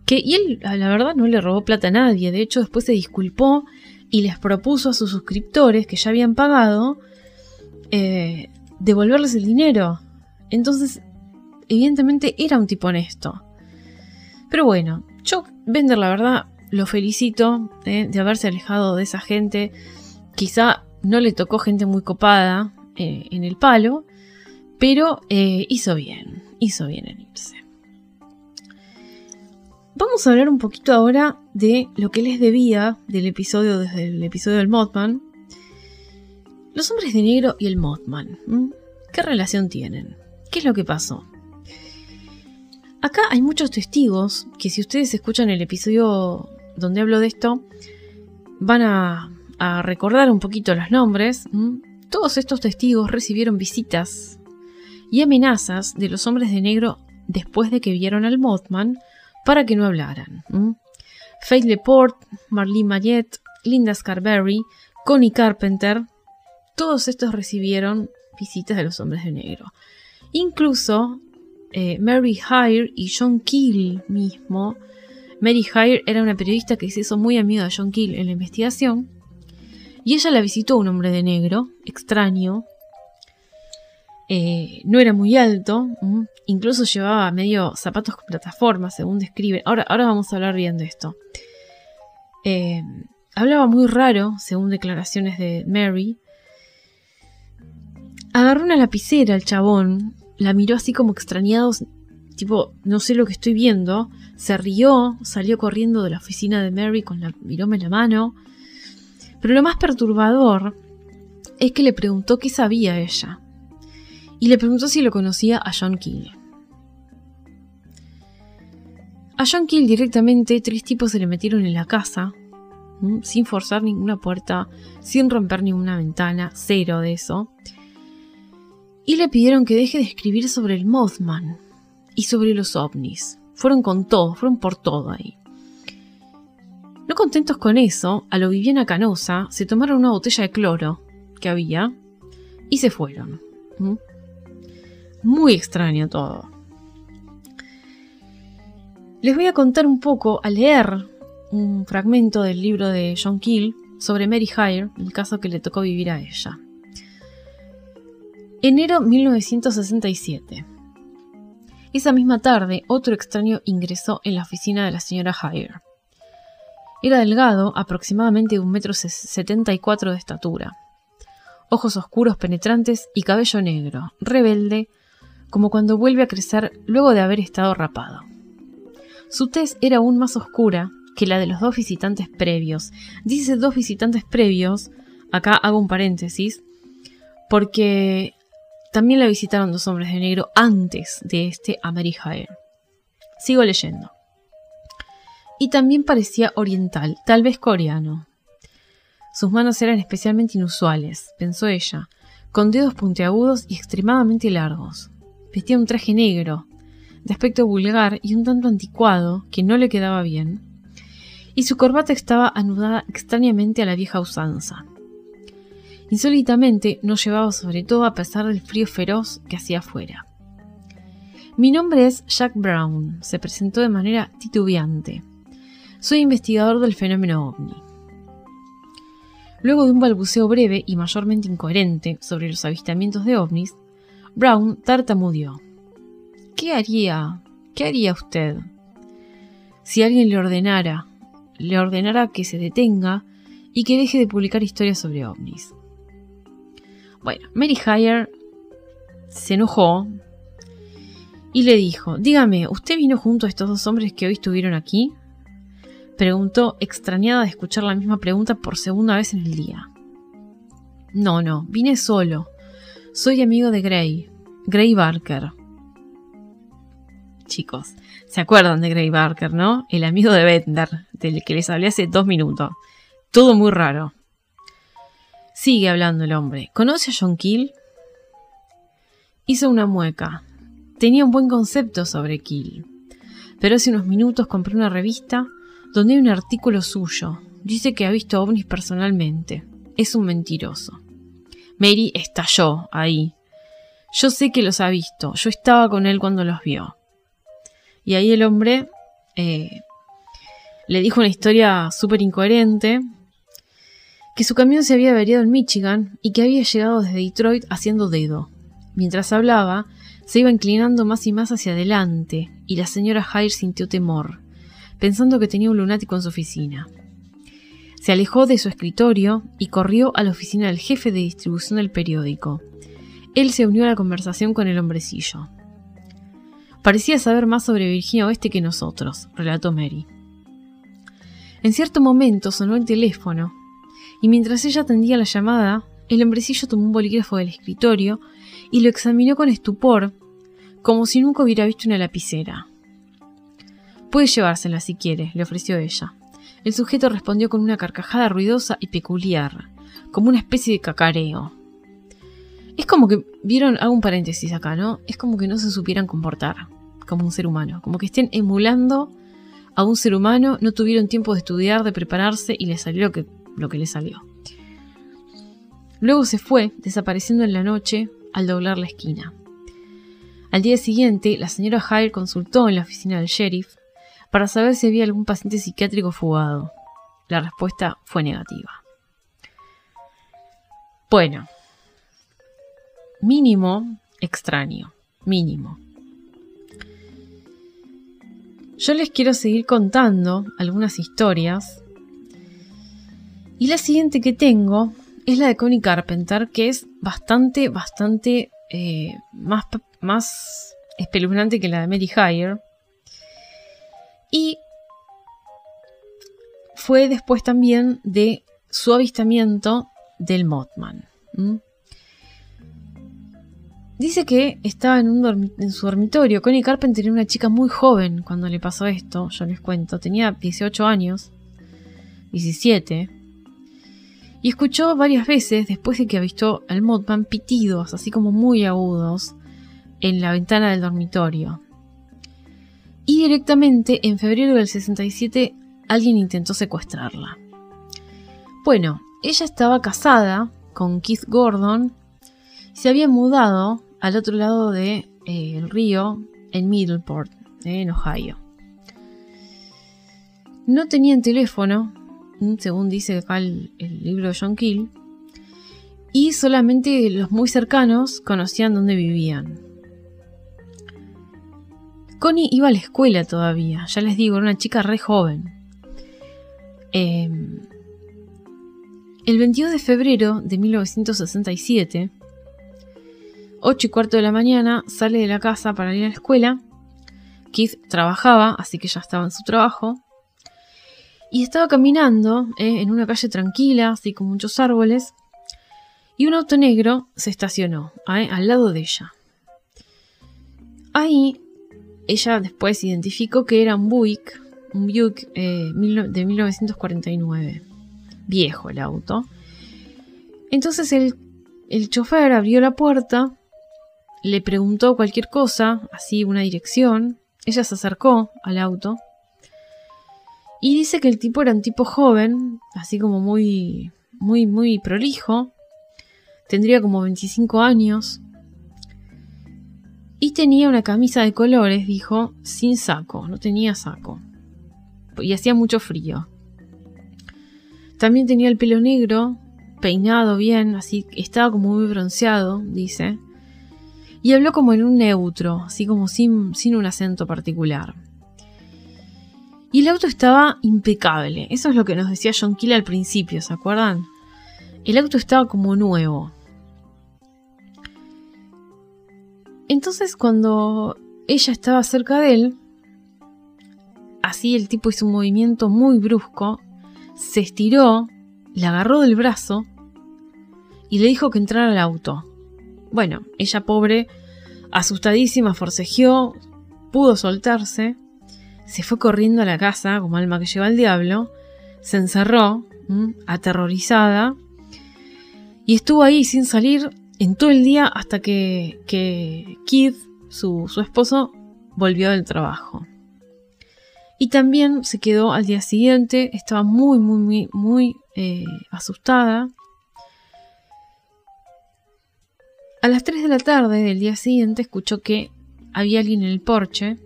Que, y él, la verdad, no le robó plata a nadie. De hecho, después se disculpó y les propuso a sus suscriptores que ya habían pagado eh, devolverles el dinero. Entonces, evidentemente era un tipo honesto. Pero bueno, yo, Bender, la verdad, lo felicito eh, de haberse alejado de esa gente. Quizá no le tocó gente muy copada eh, en el palo, pero hizo bien, hizo bien en irse. Vamos a hablar un poquito ahora de lo que les debía del episodio, desde el episodio del Mothman. Los hombres de negro y el Mothman. ¿Qué relación tienen? ¿Qué es lo que pasó? Acá hay muchos testigos que si ustedes escuchan el episodio donde hablo de esto, van a, recordar un poquito los nombres. Todos estos testigos recibieron visitas y amenazas de los hombres de negro después de que vieron al Mothman para que no hablaran. Faith Laporte, Marlene Mayette, Linda Scarberry, Connie Carpenter, todos estos recibieron visitas de los hombres de negro. Incluso eh, Mary Hire y John Keel mismo. Mary Hire era una periodista que se hizo muy amiga de John Keel en la investigación. Y ella la visitó un hombre de negro, extraño, eh, no era muy alto, incluso llevaba medio zapatos con plataforma, según describe. Ahora, ahora vamos a hablar bien de esto. Eh, hablaba muy raro, según declaraciones de Mary. Agarró una lapicera al chabón, la miró así como extrañado, tipo, no sé lo que estoy viendo. Se rió, salió corriendo de la oficina de Mary con la miróme en la mano. Pero lo más perturbador es que le preguntó qué sabía ella y le preguntó si lo conocía a John Keel. A John Keel directamente tres tipos se le metieron en la casa, sin forzar ninguna puerta, sin romper ninguna ventana, cero de eso. Y le pidieron que deje de escribir sobre el Mothman y sobre los ovnis. Fueron con todo, fueron por todo ahí. No contentos con eso, a lo Viviana Canosa se tomaron una botella de cloro que había y se fueron. Muy extraño todo. Les voy a contar un poco, a leer un fragmento del libro de John Keel sobre Mary Hire, el caso que le tocó vivir a ella. Enero 1967. Esa misma tarde, otro extraño ingresó en la oficina de la señora Hire. Era delgado, aproximadamente de un metro setenta y cuatro de estatura. Ojos oscuros penetrantes y cabello negro, rebelde, como cuando vuelve a crecer luego de haber estado rapado. Su tez era aún más oscura que la de los dos visitantes previos. Dice dos visitantes previos, acá hago un paréntesis, porque también la visitaron dos hombres de negro antes de este a Mary Sigo leyendo. Y también parecía oriental, tal vez coreano. Sus manos eran especialmente inusuales, pensó ella, con dedos puntiagudos y extremadamente largos. Vestía un traje negro, de aspecto vulgar y un tanto anticuado, que no le quedaba bien, y su corbata estaba anudada extrañamente a la vieja usanza. Insólitamente no llevaba sobre todo a pesar del frío feroz que hacía afuera. Mi nombre es Jack Brown, se presentó de manera titubeante. Soy investigador del fenómeno ovni. Luego de un balbuceo breve y mayormente incoherente sobre los avistamientos de ovnis, Brown tartamudeó. ¿Qué haría? ¿Qué haría usted? Si alguien le ordenara, le ordenara que se detenga y que deje de publicar historias sobre ovnis. Bueno, Mary Hire se enojó y le dijo, dígame, ¿usted vino junto a estos dos hombres que hoy estuvieron aquí? Preguntó, extrañada de escuchar la misma pregunta por segunda vez en el día. No, no, vine solo. Soy amigo de Gray, Gray Barker. Chicos, ¿se acuerdan de Gray Barker, no? El amigo de Bender, del que les hablé hace dos minutos. Todo muy raro. Sigue hablando el hombre. ¿Conoce a John Keel? Hizo una mueca. Tenía un buen concepto sobre Keel. Pero hace unos minutos compré una revista donde hay un artículo suyo. Dice que ha visto ovnis personalmente. Es un mentiroso. Mary estalló ahí. Yo sé que los ha visto, yo estaba con él cuando los vio. Y ahí el hombre eh, le dijo una historia súper incoherente, que su camión se había averiado en Michigan y que había llegado desde Detroit haciendo dedo. Mientras hablaba, se iba inclinando más y más hacia adelante, y la señora Hire sintió temor, pensando que tenía un lunático en su oficina. Se alejó de su escritorio y corrió a la oficina del jefe de distribución del periódico. Él se unió a la conversación con el hombrecillo. Parecía saber más sobre Virginia Oeste que nosotros, relató Mary. En cierto momento sonó el teléfono, y mientras ella atendía la llamada, el hombrecillo tomó un bolígrafo del escritorio y lo examinó con estupor, como si nunca hubiera visto una lapicera. Puede llevársela si quiere, le ofreció ella. El sujeto respondió con una carcajada ruidosa y peculiar, como una especie de cacareo. Es como que, vieron, hago un paréntesis acá, ¿no? Es como que no se supieran comportar como un ser humano, como que estén emulando a un ser humano, no tuvieron tiempo de estudiar, de prepararse y les salió lo que, lo que les salió. Luego se fue, desapareciendo en la noche al doblar la esquina. Al día siguiente, la señora Hire consultó en la oficina del sheriff para saber si había algún paciente psiquiátrico fugado. La respuesta fue negativa. Bueno, mínimo extraño, mínimo. Yo les quiero seguir contando algunas historias. Y la siguiente que tengo es la de Connie Carpenter, que es bastante, bastante eh, más, más espeluznante que la de Mary Hire. Y fue después también de su avistamiento del Mothman. Dice que estaba en, en su dormitorio. Connie Carpenter era una chica muy joven cuando le pasó esto, yo les cuento. Tenía 18 años, 17. Y escuchó varias veces, después de que avistó al Mothman, pitidos, así como muy agudos, en la ventana del dormitorio. Y directamente, en febrero del 67, alguien intentó secuestrarla. Bueno, ella estaba casada con Keith Gordon, se había mudado al otro lado del de, eh, río, en Middleport, en Ohio. No tenían teléfono, según dice acá el, libro de John Keel, y solamente los muy cercanos conocían dónde vivían. Connie iba a la escuela todavía, ya les digo, era una chica re joven. Em, el 22 de febrero de 1967, 8 y cuarto de la mañana, sale de la casa para ir a la escuela. Keith trabajaba, así que ya estaba en su trabajo. Y estaba caminando eh, en una calle tranquila, así con muchos árboles. Y un auto negro se estacionó eh, al lado de ella. Ahí, ella después identificó que era un Buick, un Buick eh, de 1949. Viejo el auto. Entonces el, el chofer abrió la puerta le preguntó cualquier cosa, así una dirección. Ella se acercó al auto. Y dice que el tipo era un tipo joven, así como muy, muy, muy prolijo. Tendría como 25 años. Y tenía una camisa de colores, dijo, sin saco, no tenía saco. Y hacía mucho frío. También tenía el pelo negro, peinado bien, así, estaba como muy bronceado, dice y habló como en un neutro, así como sin, sin un acento particular. Y el auto estaba impecable, eso es lo que nos decía John Keel al principio, ¿se acuerdan? El auto estaba como nuevo. Entonces cuando ella estaba cerca de él, así el tipo hizo un movimiento muy brusco, se estiró, le agarró del brazo y le dijo que entrara al auto. Bueno, ella pobre, asustadísima, forcejeó, pudo soltarse, se fue corriendo a la casa como alma que lleva al diablo, se encerró, aterrorizada, y estuvo ahí sin salir en todo el día hasta que, que Kid, su, esposo, volvió del trabajo. Y también se quedó al día siguiente, estaba muy, muy, muy, muy eh, asustada. A las 3 de la tarde del día siguiente escuchó que había alguien en el porche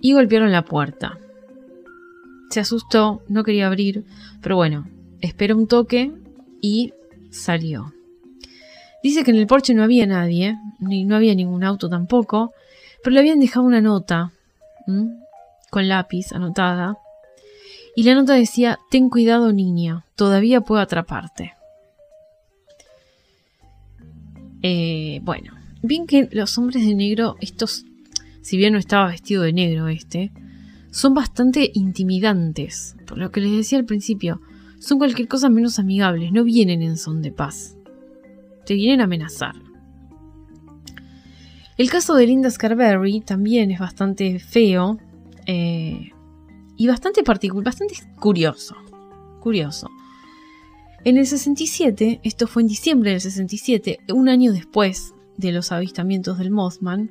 y golpearon la puerta. se asustó, no quería abrir, pero bueno, esperó un toque y salió. Dice que en el porche no había nadie, ni no había ningún auto tampoco, pero le habían dejado una nota con lápiz anotada. Y la nota decía, ten cuidado niña, todavía puedo atraparte. Eh, bueno, bien que los hombres de negro, estos, si bien no estaba vestido de negro este, son bastante intimidantes. Por lo que les decía al principio, son cualquier cosa menos amigables, no vienen en son de paz. Te a amenazar. El caso de Linda Scarberry también es bastante feo eh, y bastante curioso. Curioso. En el 67, esto fue en diciembre del 67, un año después de los avistamientos del Mothman,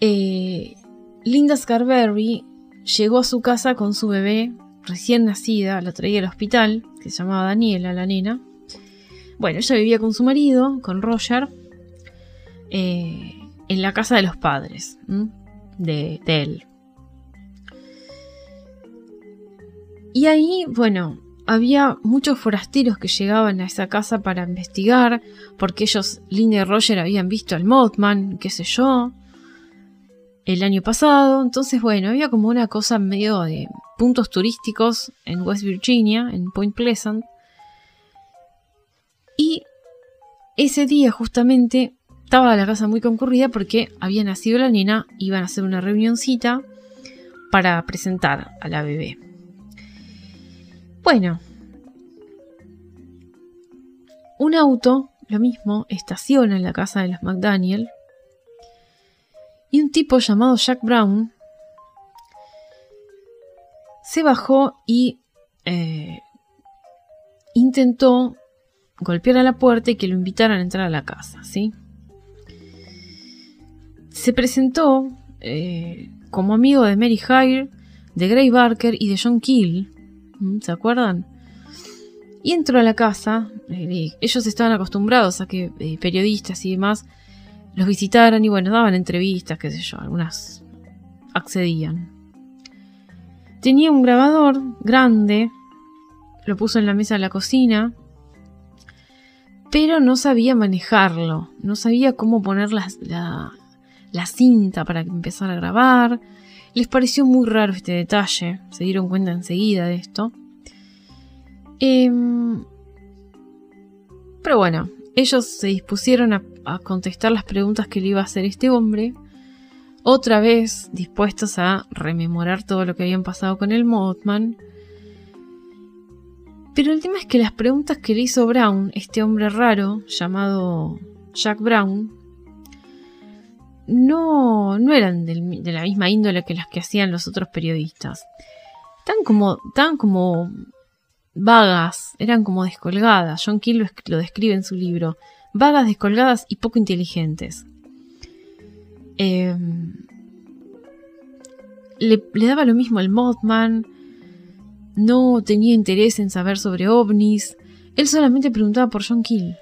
eh, Linda Scarberry llegó a su casa con su bebé recién nacida, la traía al hospital, que se llamaba Daniela, la nena. Bueno, ella vivía con su marido, con Roger, eh, en la casa de los padres de, de él. Y ahí, bueno, había muchos forasteros que llegaban a esa casa para investigar, porque ellos, Linda y Roger, habían visto al Mothman, qué sé yo, el año pasado. Entonces, bueno, había como una cosa medio de puntos turísticos en West Virginia, en Point Pleasant. Ese día justamente estaba la casa muy concurrida porque había nacido la nena, iban a hacer una reunioncita para presentar a la bebé. Bueno, un auto, lo mismo, estaciona en la casa de los McDaniel. Y un tipo llamado Jack Brown se bajó y eh, intentó golpear a la puerta y que lo invitaran a entrar a la casa, ¿sí? Se presentó eh, como amigo de Mary Hire, de Gray Barker y de John Keel. ¿Se acuerdan? Y entró a la casa. Eh, ellos estaban acostumbrados a que eh, periodistas y demás los visitaran y bueno, daban entrevistas, qué sé yo, algunas accedían. Tenía un grabador grande, lo puso en la mesa de la cocina, pero no sabía manejarlo, no sabía cómo poner la, cinta para empezar a grabar. Les pareció muy raro este detalle, se dieron cuenta enseguida de esto. Em, pero bueno, ellos se dispusieron a, contestar las preguntas que le iba a hacer este hombre, otra vez dispuestos a rememorar todo lo que habían pasado con el Mothman. Pero el tema es que las preguntas que le hizo Brown, este hombre raro llamado Jack Brown, no, no eran de la misma índole que las que hacían los otros periodistas. Tan como, como vagas, eran como descolgadas. John Keel lo, describe en su libro. Vagas, descolgadas y poco inteligentes. Em, le, daba lo mismo al Mothman. No tenía interés en saber sobre ovnis. Él solamente preguntaba por John Keel.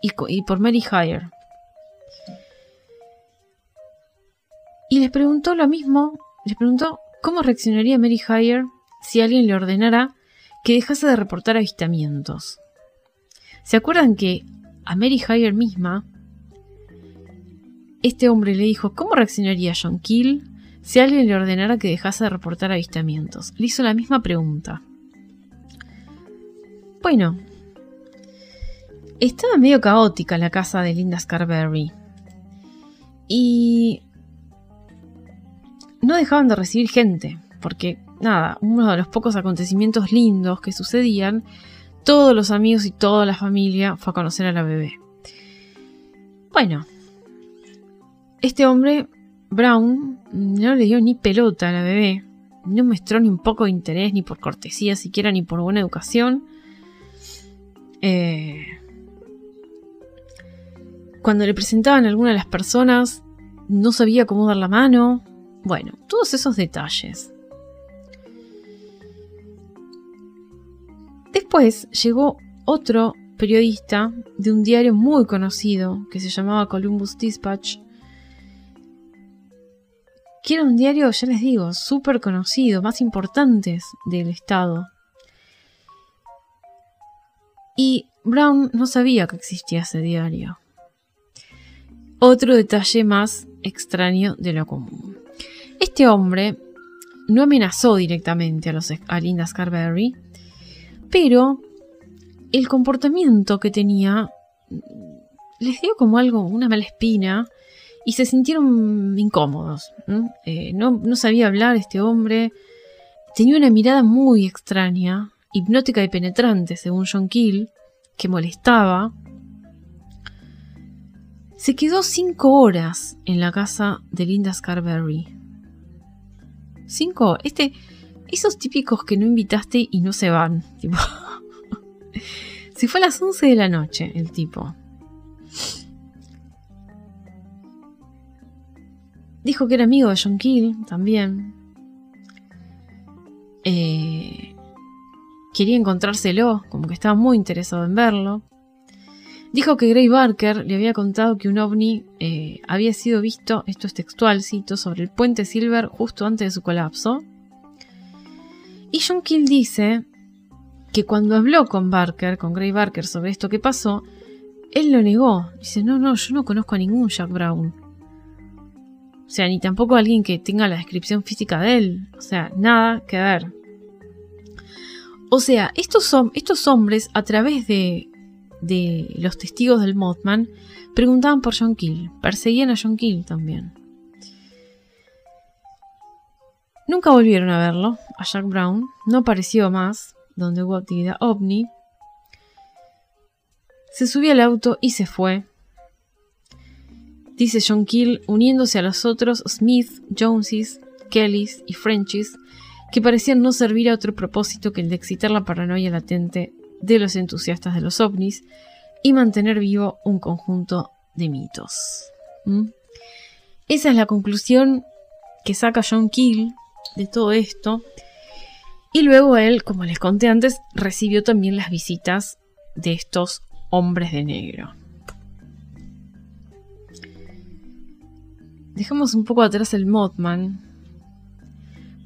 Y, por Mary Hire. Y les preguntó lo mismo, les preguntó cómo reaccionaría Mary Hire si alguien le ordenara que dejase de reportar avistamientos. ¿Se acuerdan que a Mary Hire misma, este hombre le dijo cómo reaccionaría John Keel si alguien le ordenara que dejase de reportar avistamientos? Le hizo la misma pregunta. Bueno, estaba medio caótica la casa de Linda Scarberry. Y no dejaban de recibir gente, porque nada, uno de los pocos acontecimientos lindos que sucedían, todos los amigos y toda la familia fue a conocer a la bebé. Bueno, este hombre, Brown, no le dio ni pelota a la bebé, no mostró ni un poco de interés, ni por cortesía siquiera, ni por buena educación. Eh, cuando le presentaban a alguna de las personas, no sabía cómo dar la mano, bueno, todos esos detalles. Después llegó otro periodista de un diario muy conocido que se llamaba Columbus Dispatch. Que era un diario, ya les digo, súper conocido, más importantes del estado. Y Brown no sabía que existía ese diario. Otro detalle más extraño de lo común. Este hombre no amenazó directamente a, los, a Linda Scarberry, pero el comportamiento que tenía les dio como algo, una mala espina, y se sintieron incómodos. Eh, ¿no? no, sabía hablar este hombre, tenía una mirada muy extraña, hipnótica y penetrante, según John Keel, que molestaba. Se quedó cinco horas en la casa de Linda Scarberry. Cinco, este, esos típicos que no invitaste y no se van. Tipo. <laughs> se fue a las once de la noche el tipo. Dijo que era amigo de John Keel también. Eh, quería encontrárselo, como que estaba muy interesado en verlo. Dijo que Gray Barker le había contado que un ovni eh, había sido visto, esto es textual, cito, sobre el puente Silver justo antes de su colapso. Y John Keel dice que cuando habló con Barker, con Gray Barker, sobre esto que pasó, él lo negó. Dice, no, no, yo no conozco a ningún Jack Brown. O sea, ni tampoco alguien que tenga la descripción física de él. O sea, nada que ver. O sea, estos, estos hombres, a través de, de los testigos del Mothman, preguntaban por John Keel. Perseguían a John Keel también. Nunca volvieron a verlo, a Jack Brown. No apareció más donde hubo actividad ovni. Se subió al auto y se fue dice John Keel, uniéndose a los otros Smith, Joneses, Kellys y Frenchies, que parecían no servir a otro propósito que el de excitar la paranoia latente de los entusiastas de los ovnis y mantener vivo un conjunto de mitos. ¿Mm? Esa es la conclusión que saca John Keel de todo esto. Y luego él, como les conté antes, recibió también las visitas de estos hombres de negro. Dejemos un poco atrás el Mothman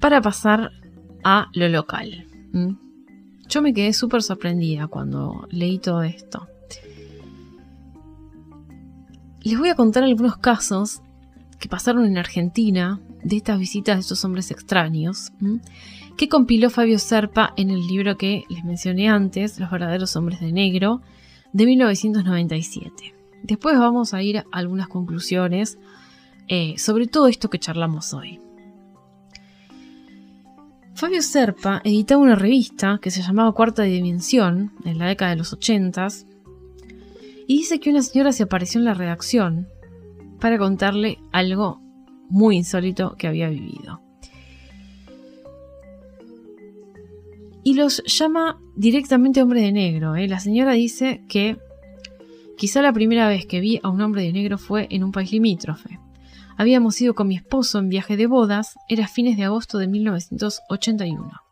para pasar a lo local. Yo me quedé súper sorprendida cuando leí todo esto. Les voy a contar algunos casos que pasaron en Argentina de estas visitas de estos hombres extraños, que compiló Fabio Serpa en el libro que les mencioné antes, Los verdaderos hombres de negro, de 1997. Después vamos a ir a algunas conclusiones eh, sobre todo esto que charlamos hoy. Fabio Serpa editaba una revista que se llamaba Cuarta Dimensión en la década de los 80 y dice que una señora se apareció en la redacción para contarle algo muy insólito que había vivido. Y los llama directamente hombre de negro. ¿eh? La señora dice que quizá la primera vez que vi a un hombre de negro fue en un país limítrofe. Habíamos ido con mi esposo en viaje de bodas, era fines de agosto de 1981.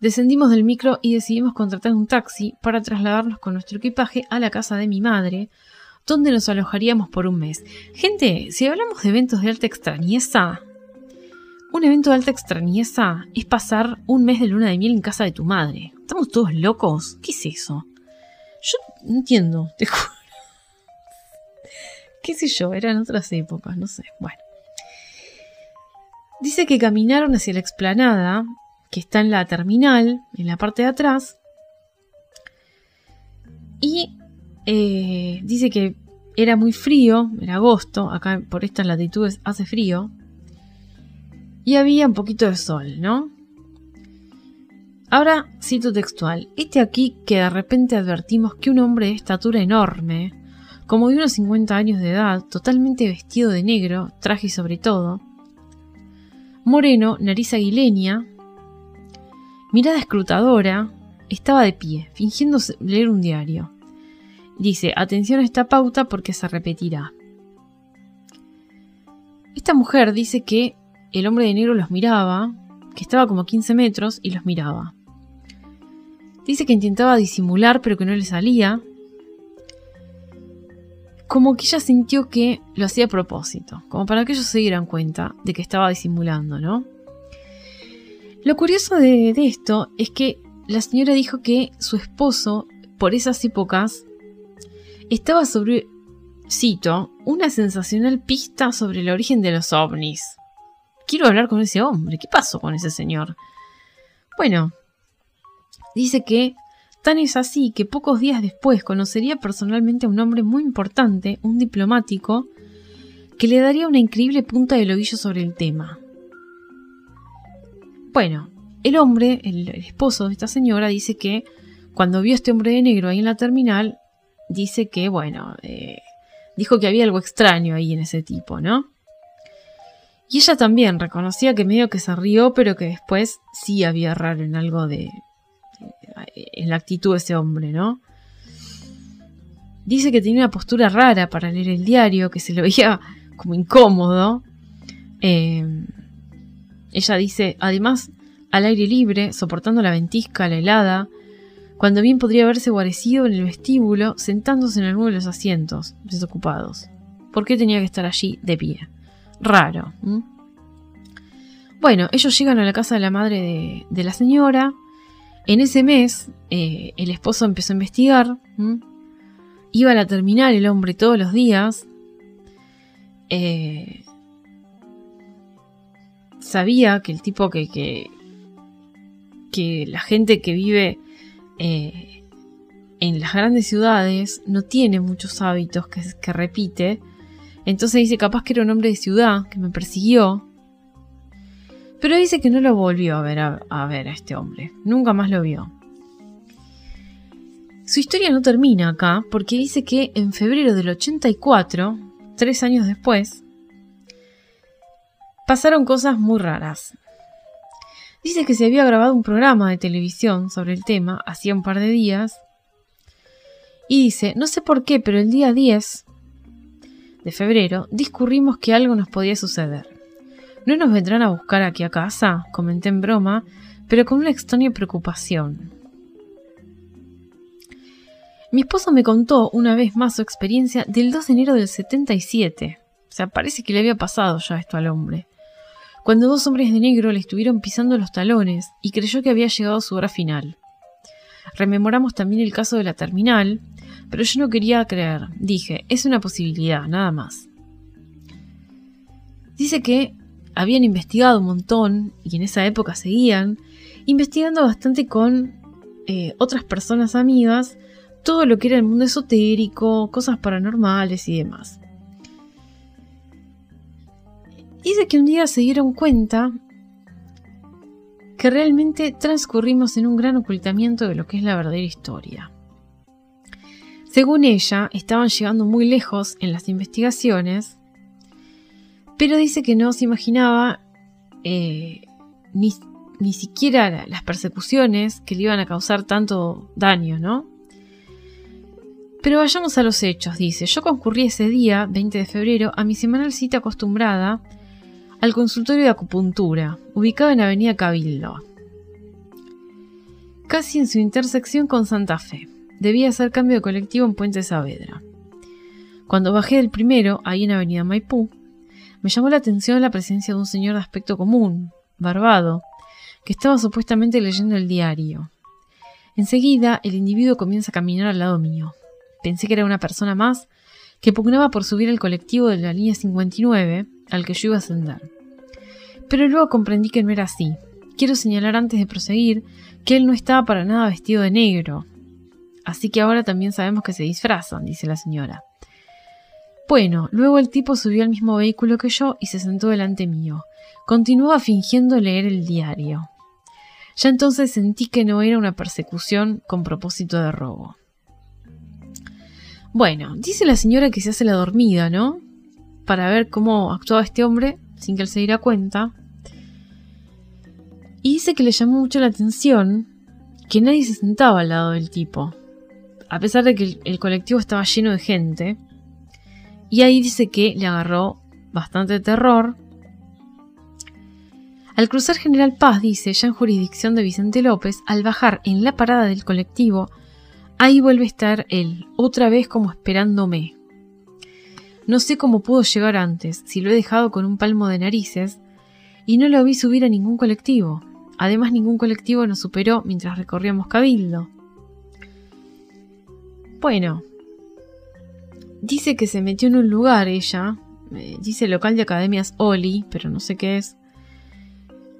Descendimos del micro y decidimos contratar un taxi para trasladarnos con nuestro equipaje a la casa de mi madre, donde nos alojaríamos por un mes. Gente, si hablamos de eventos de alta extrañeza, un evento de alta extrañeza es pasar un mes de luna de miel en casa de tu madre. ¿Estamos todos locos? ¿Qué es eso? Yo no entiendo, te juro qué sé yo, eran otras épocas, no sé. Bueno. Dice que caminaron hacia la explanada, que está en la terminal, en la parte de atrás. Y eh, dice que era muy frío, era agosto, acá por estas latitudes hace frío. Y había un poquito de sol, ¿no? Ahora cito textual. Este aquí que de repente advertimos que un hombre de estatura enorme, como de unos 50 años de edad, totalmente vestido de negro, traje sobre todo, moreno, nariz aguileña, mirada escrutadora, estaba de pie, fingiendo leer un diario. Dice, atención a esta pauta porque se repetirá. Esta mujer dice que el hombre de negro los miraba, que estaba como a 15 metros y los miraba. Dice que intentaba disimular pero que no le salía, como que ella sintió que lo hacía a propósito, como para que ellos se dieran cuenta de que estaba disimulando, ¿no? Lo curioso de, esto es que la señora dijo que su esposo, por esas épocas, estaba sobre, cito, una sensacional pista sobre el origen de los ovnis. Quiero hablar con ese hombre. ¿Qué pasó con ese señor? Bueno, dice que tan es así que pocos días después conocería personalmente a un hombre muy importante, un diplomático, que le daría una increíble punta de lobillo sobre el tema. Bueno, el hombre, el, esposo de esta señora, dice que cuando vio a este hombre de negro ahí en la terminal, dice que, bueno, eh, dijo que había algo extraño ahí en ese tipo, ¿no? Y ella también reconocía que medio que se rió, pero que después sí había raro en algo de. La actitud de ese hombre, ¿no? Dice que tenía una postura rara para leer el diario, que se lo veía como incómodo. Eh, ella dice, además, al aire libre, soportando la ventisca, la helada, cuando bien podría haberse guarecido en el vestíbulo, sentándose en alguno de los asientos desocupados. ¿Por qué tenía que estar allí de pie? Raro. Bueno, ellos llegan a la casa de la madre de, la señora. En ese mes, eh, el esposo empezó a investigar. Iba a la terminal el hombre todos los días. Eh, sabía que el tipo que, que, la gente que vive eh, en las grandes ciudades no tiene muchos hábitos que, que repite. Entonces dice, capaz que era un hombre de ciudad que me persiguió. Pero dice que no lo volvió a ver a, ver a este hombre. Nunca más lo vio. Su historia no termina acá porque dice que en febrero del 84, tres años después, pasaron cosas muy raras. Dice que se había grabado un programa de televisión sobre el tema hacía un par de días. Y dice, no sé por qué, pero el día 10 de febrero discurrimos que algo nos podía suceder. ¿No nos vendrán a buscar aquí a casa? Comenté en broma, pero con una extraña preocupación. Mi esposo me contó una vez más su experiencia del 2 de enero del 77. O sea, parece que le había pasado ya esto al hombre cuando dos hombres de negro le estuvieron pisando los talones y creyó que había llegado su hora final. Rememoramos también el caso de la terminal, pero yo no quería creer. Dije, es una posibilidad, nada más. Dice que habían investigado un montón, y en esa época seguían, investigando bastante con eh, otras personas amigas, todo lo que era el mundo esotérico, cosas paranormales y demás. Dice que un día se dieron cuenta que realmente transcurrimos en un gran ocultamiento de lo que es la verdadera historia. Según ella, estaban llegando muy lejos en las investigaciones, pero dice que no se imaginaba eh, ni, ni, siquiera las persecuciones que le iban a causar tanto daño, ¿no? Pero vayamos a los hechos, dice. Yo concurrí ese día, 20 de febrero, a mi semanal cita acostumbrada al consultorio de acupuntura, ubicado en Avenida Cabildo, casi en su intersección con Santa Fe. Debía hacer cambio de colectivo en Puente Saavedra. Cuando bajé del primero, ahí en Avenida Maipú, me llamó la atención la presencia de un señor de aspecto común, barbado, que estaba supuestamente leyendo el diario. Enseguida, el individuo comienza a caminar al lado mío. Pensé que era una persona más que pugnaba por subir el colectivo de la línea 59 al que yo iba a ascender. Pero luego comprendí que no era así. Quiero señalar antes de proseguir que él no estaba para nada vestido de negro. Así que ahora también sabemos que se disfrazan, dice la señora. Bueno, luego el tipo subió al mismo vehículo que yo y se sentó delante mío. Continuaba fingiendo leer el diario. Ya entonces sentí que no era una persecución con propósito de robo. Bueno, dice la señora que se hace la dormida, ¿no? para ver cómo actuaba este hombre sin que él se diera cuenta. Y dice que le llamó mucho la atención que nadie se sentaba al lado del tipo, a pesar de que el, colectivo estaba lleno de gente. Y ahí dice que le agarró bastante terror. Al cruzar General Paz, dice, ya en jurisdicción de Vicente López, al bajar en la parada del colectivo, ahí vuelve a estar él, otra vez como esperándome. No sé cómo pudo llegar antes, si lo he dejado con un palmo de narices, y no lo vi subir a ningún colectivo. Además, ningún colectivo nos superó mientras recorríamos Cabildo. Bueno, dice que se metió en un lugar ella, eh, dice local de academias Oli, pero no sé qué es.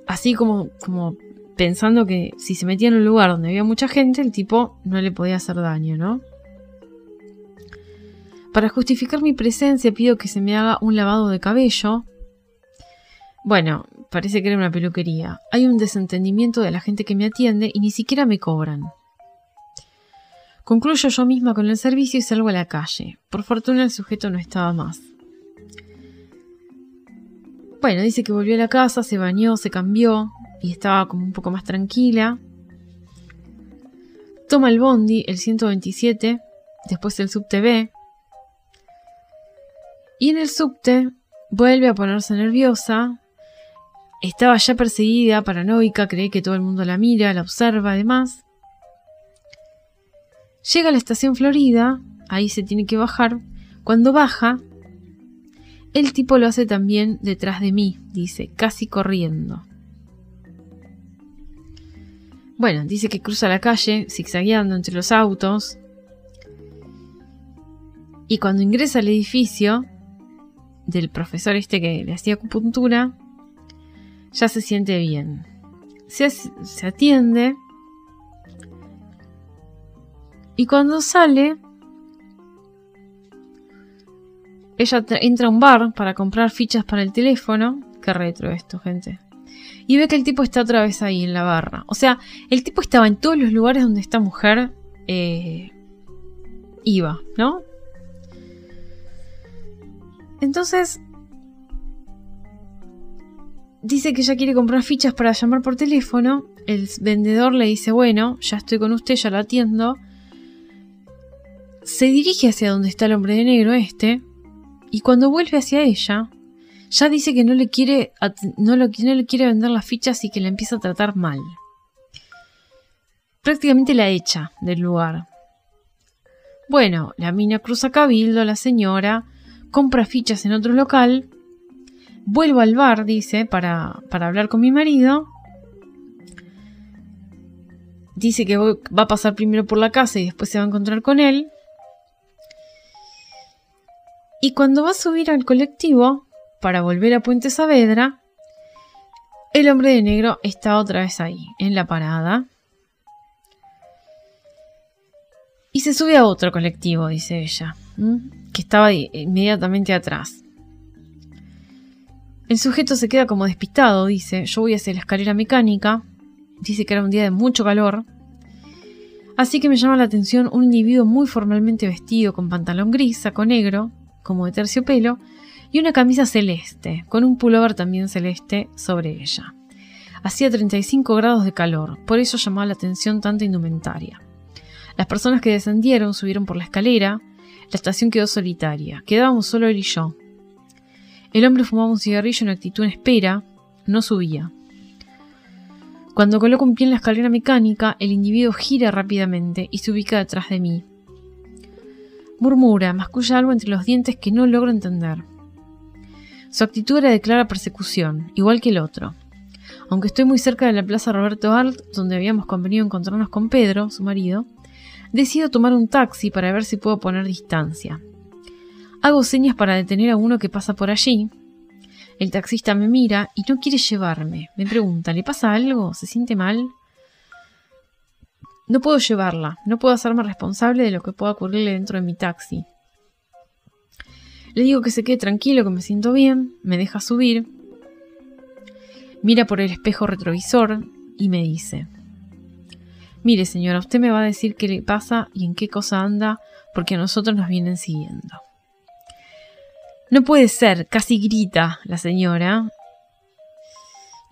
Así como, como pensando que si se metía en un lugar donde había mucha gente, el tipo no le podía hacer daño, ¿no? Para justificar mi presencia pido que se me haga un lavado de cabello. Bueno, parece que era una peluquería. Hay un desentendimiento de la gente que me atiende y ni siquiera me cobran. Concluyo yo misma con el servicio y salgo a la calle. Por fortuna el sujeto no estaba más. Bueno, dice que volvió a la casa, se bañó, se cambió y estaba como un poco más tranquila. Toma el bondi, el 127, después el subte B, y en el subte vuelve a ponerse nerviosa. Estaba ya perseguida, paranoica, cree que todo el mundo la mira, la observa además. Llega a la estación Florida, ahí se tiene que bajar. Cuando baja, el tipo lo hace también detrás de mí, dice, casi corriendo. Bueno, dice que cruza la calle, zigzagueando entre los autos. Y cuando ingresa al edificio, del profesor este que le hacía acupuntura, ya se siente bien. Se, se atiende. Y cuando sale, ella entra a un bar para comprar fichas para el teléfono. Qué retro esto, gente. Y ve que el tipo está otra vez ahí en la barra. O sea, el tipo estaba en todos los lugares donde esta mujer eh, iba, ¿no? Entonces, dice que ya quiere comprar fichas para llamar por teléfono. El vendedor le dice, bueno, ya estoy con usted, ya lo atiendo. Se dirige hacia donde está el hombre de negro este. Y cuando vuelve hacia ella, ya dice que no le quiere, no, le quiere vender las fichas y que la empieza a tratar mal. Prácticamente la echa del lugar. Bueno, la mina cruza cabildo, la señora, compra fichas en otro local, vuelvo al bar, dice, para, hablar con mi marido. Dice que va a pasar primero por la casa y después se va a encontrar con él. Y cuando va a subir al colectivo para volver a Puente Saavedra, el hombre de negro está otra vez ahí, en la parada. Y se sube a otro colectivo, dice ella que estaba inmediatamente atrás. El sujeto se queda como despistado, dice, yo voy hacia la escalera mecánica, dice que era un día de mucho calor, así que me llama la atención un individuo muy formalmente vestido con pantalón gris, saco negro, como de terciopelo, y una camisa celeste, con un pullover también celeste sobre ella. Hacía 35 grados de calor, por eso llamaba la atención tanta indumentaria. Las personas que descendieron subieron por la escalera, la estación quedó solitaria. Quedábamos solo él y yo. El hombre fumaba un cigarrillo en actitud en espera. No subía. Cuando coloco un pie en la escalera mecánica, el individuo gira rápidamente y se ubica detrás de mí. Murmura, masculla algo entre los dientes que no logro entender. Su actitud era de clara persecución, igual que el otro. Aunque estoy muy cerca de la plaza Roberto Art, donde habíamos convenido encontrarnos con Pedro, su marido, decido tomar un taxi para ver si puedo poner distancia. Hago señas para detener a uno que pasa por allí. El taxista me mira y no quiere llevarme. Me pregunta, ¿le pasa algo? ¿Se siente mal? No puedo llevarla, no puedo hacerme responsable de lo que pueda ocurrirle dentro de mi taxi. Le digo que se quede tranquilo, que me siento bien, me deja subir. Mira por el espejo retrovisor y me dice, Mire, señora, usted me va a decir qué le pasa y en qué cosa anda, porque a nosotros nos vienen siguiendo. No puede ser, casi grita la señora.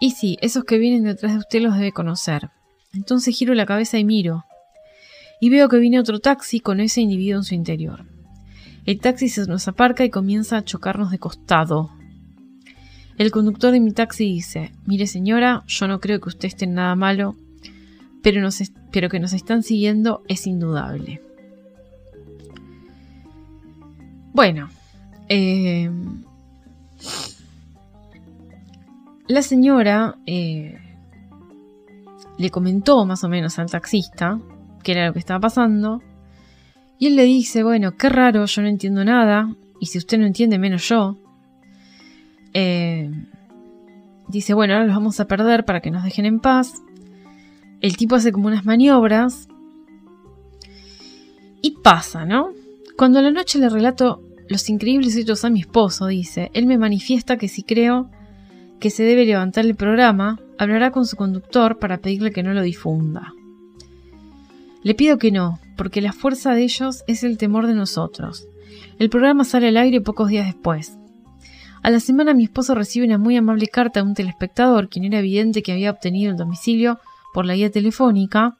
Y sí, esos que vienen detrás de usted los debe conocer. Entonces giro la cabeza y miro. Y veo que viene otro taxi con ese individuo en su interior. El taxi se nos aparca y comienza a chocarnos de costado. El conductor de mi taxi dice, mire señora, yo no creo que usted esté en nada malo, pero, que nos están siguiendo es indudable. Bueno, Eh, la señora eh, le comentó más o menos al taxista qué era lo que estaba pasando. Y él le dice, bueno, qué raro, yo no entiendo nada. Y si usted no entiende, menos yo. Eh, dice, bueno, ahora los vamos a perder para que nos dejen en paz. El tipo hace como unas maniobras. Y pasa, ¿no? Cuando a la noche le relato los increíbles hechos a mi esposo, dice, él me manifiesta que si creo que se debe levantar el programa, hablará con su conductor para pedirle que no lo difunda. Le pido que no, porque la fuerza de ellos es el temor de nosotros. El programa sale al aire pocos días después. A la semana mi esposo recibe una muy amable carta de un telespectador, quien era evidente que había obtenido el domicilio por la guía telefónica.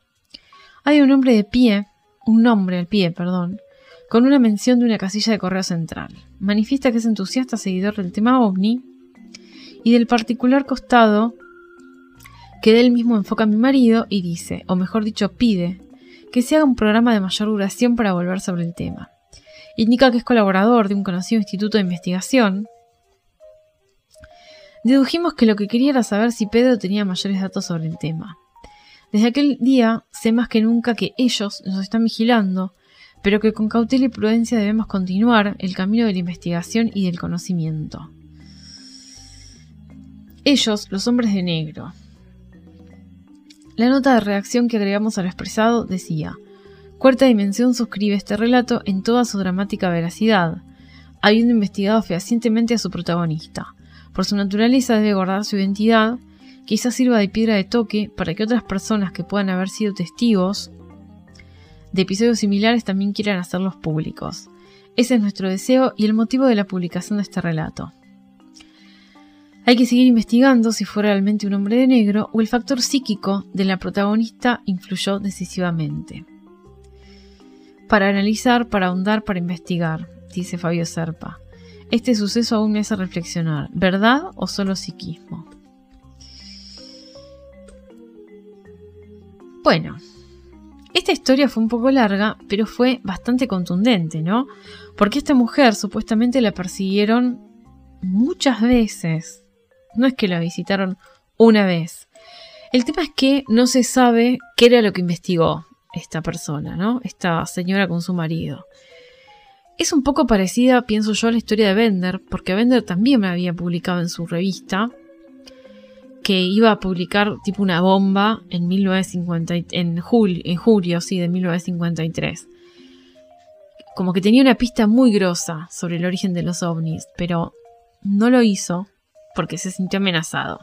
Hay un nombre de pie, un nombre al pie, perdón, con una mención de una casilla de correo central. Manifiesta que es entusiasta seguidor del tema ovni y del particular costado que él mismo enfoca a mi marido y dice, o mejor dicho, pide, que se haga un programa de mayor duración para volver sobre el tema. Indica que es colaborador de un conocido instituto de investigación. Dedujimos que lo que quería era saber si Pedro tenía mayores datos sobre el tema. Desde aquel día sé más que nunca que ellos nos están vigilando pero que con cautela y prudencia debemos continuar el camino de la investigación y del conocimiento. Ellos, los hombres de negro. La nota de reacción que agregamos a lo expresado decía, Cuarta Dimensión suscribe este relato en toda su dramática veracidad, habiendo investigado fehacientemente a su protagonista. Por su naturaleza debe guardar su identidad, quizás sirva de piedra de toque para que otras personas que puedan haber sido testigos de episodios similares también quieran hacerlos públicos. Ese es nuestro deseo y el motivo de la publicación de este relato. Hay que seguir investigando si fue realmente un hombre de negro o el factor psíquico de la protagonista influyó decisivamente. Para analizar, para ahondar, para investigar, dice Fabio Serpa. Este suceso aún me hace reflexionar, ¿verdad o solo psiquismo? Bueno, esta historia fue un poco larga, pero fue bastante contundente, ¿no? Porque esta mujer supuestamente la persiguieron muchas veces. No es que la visitaron una vez. El tema es que no se sabe qué era lo que investigó esta persona, ¿no? Esta señora con su marido. Es un poco parecida, pienso yo, a la historia de Bender, porque Bender también me había publicado en su revista que iba a publicar tipo una bomba en 1950 en julio, en julio sí, de 1953. Como que tenía una pista muy grosa sobre el origen de los ovnis, pero no lo hizo porque se sintió amenazado.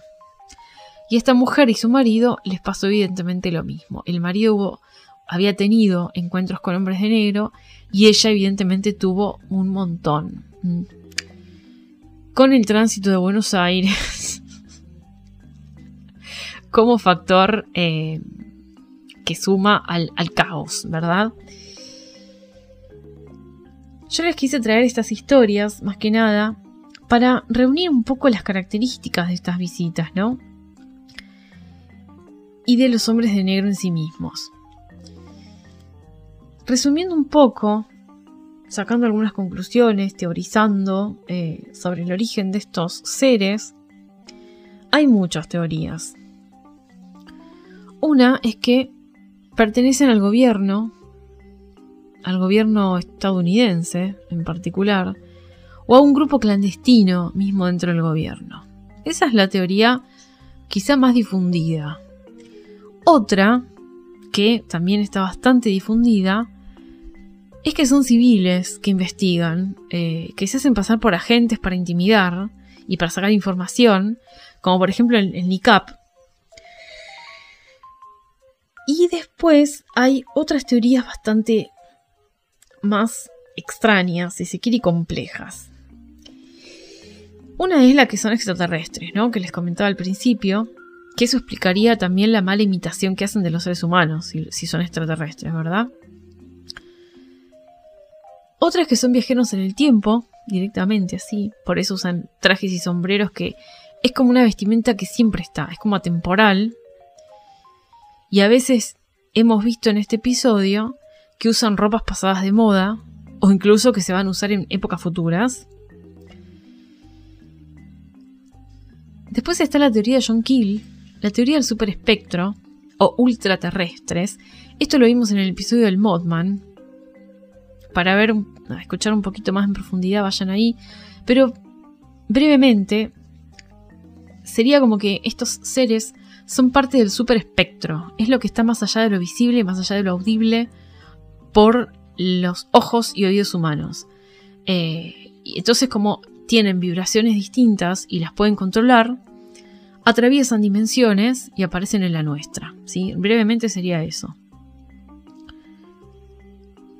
Y esta mujer y su marido les pasó evidentemente lo mismo. El marido había tenido encuentros con hombres de negro y ella evidentemente tuvo un montón. Mm. Con el tránsito de Buenos Aires <laughs> como factor eh, que suma al, caos, ¿verdad? Yo les quise traer estas historias, más que nada, para reunir un poco las características de estas visitas, ¿no? Y de los hombres de negro en sí mismos. Resumiendo un poco, sacando algunas conclusiones, teorizando eh, sobre el origen de estos seres, hay muchas teorías. Una es que pertenecen al gobierno, al gobierno estadounidense en particular, o a un grupo clandestino mismo dentro del gobierno. Esa es la teoría quizá más difundida. Otra, que también está bastante difundida, es que son civiles que investigan, eh, que se hacen pasar por agentes para intimidar y para sacar información, como por ejemplo el, el NICAP, y después hay otras teorías bastante más extrañas, si se quiere, y complejas. Una es la que son extraterrestres, ¿no? Que les comentaba al principio, que eso explicaría también la mala imitación que hacen de los seres humanos, si, son extraterrestres, ¿verdad? Otras que son viajeros en el tiempo, directamente así, por eso usan trajes y sombreros que es como una vestimenta que siempre está, es como atemporal, y a veces hemos visto en este episodio que usan ropas pasadas de moda o incluso que se van a usar en épocas futuras. Después está la teoría de John Keel, la teoría del superespectro o ultraterrestres. Esto lo vimos en el episodio del Modman. Para ver, escuchar un poquito más en profundidad, vayan ahí. Pero brevemente, sería como que estos seres son parte del superespectro. Es lo que está más allá de lo visible, más allá de lo audible, por los ojos y oídos humanos. Eh, entonces, como tienen vibraciones distintas y las pueden controlar, atraviesan dimensiones y aparecen en la nuestra. ¿sí? Brevemente sería eso.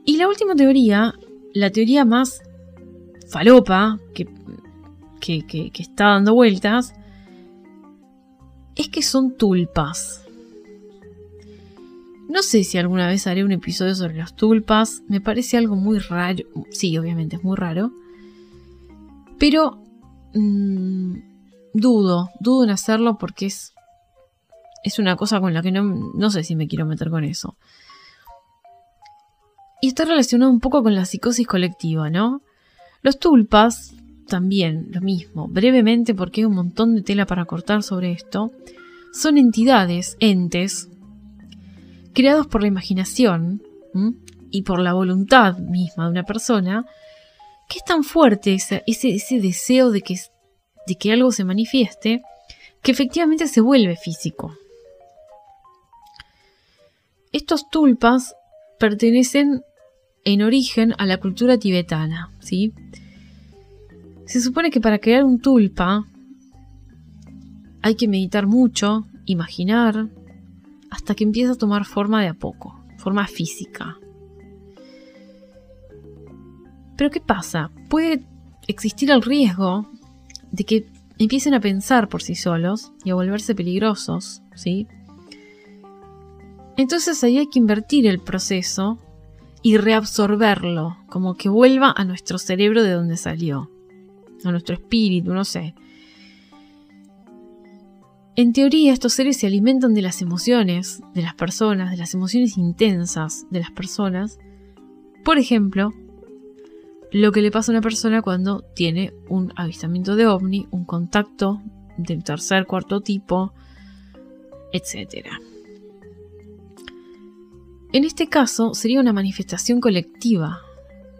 Y la última teoría, la teoría más falopa que, que, está dando vueltas, es que son tulpas. No sé si alguna vez haré un episodio sobre las tulpas. Me parece algo muy raro. Sí, obviamente es muy raro. Pero mmm, dudo, dudo en hacerlo porque es, es una cosa con la que no, no sé si me quiero meter con eso. Y está relacionado un poco con la psicosis colectiva, ¿no? Los tulpas, también lo mismo, brevemente porque hay un montón de tela para cortar sobre esto, son entidades, entes, creados por la imaginación y por la voluntad misma de una persona, que es tan fuerte ese, ese deseo de que de que algo se manifieste, que efectivamente se vuelve físico. Estos tulpas pertenecen en origen a la cultura tibetana, ¿sí? Se supone que para crear un tulpa hay que meditar mucho, imaginar, hasta que empieza a tomar forma de a poco, forma física. Pero ¿qué pasa? Puede existir el riesgo de que empiecen a pensar por sí solos y a volverse peligrosos, ¿sí? Entonces ahí hay que invertir el proceso y reabsorberlo, como que vuelva a nuestro cerebro de donde salió, a nuestro espíritu, no sé. En teoría estos seres se alimentan de las emociones de las personas, de las emociones intensas de las personas. Por ejemplo, lo que le pasa a una persona cuando tiene un avistamiento de ovni, un contacto del tercer, cuarto tipo, etc. En este caso sería una manifestación colectiva,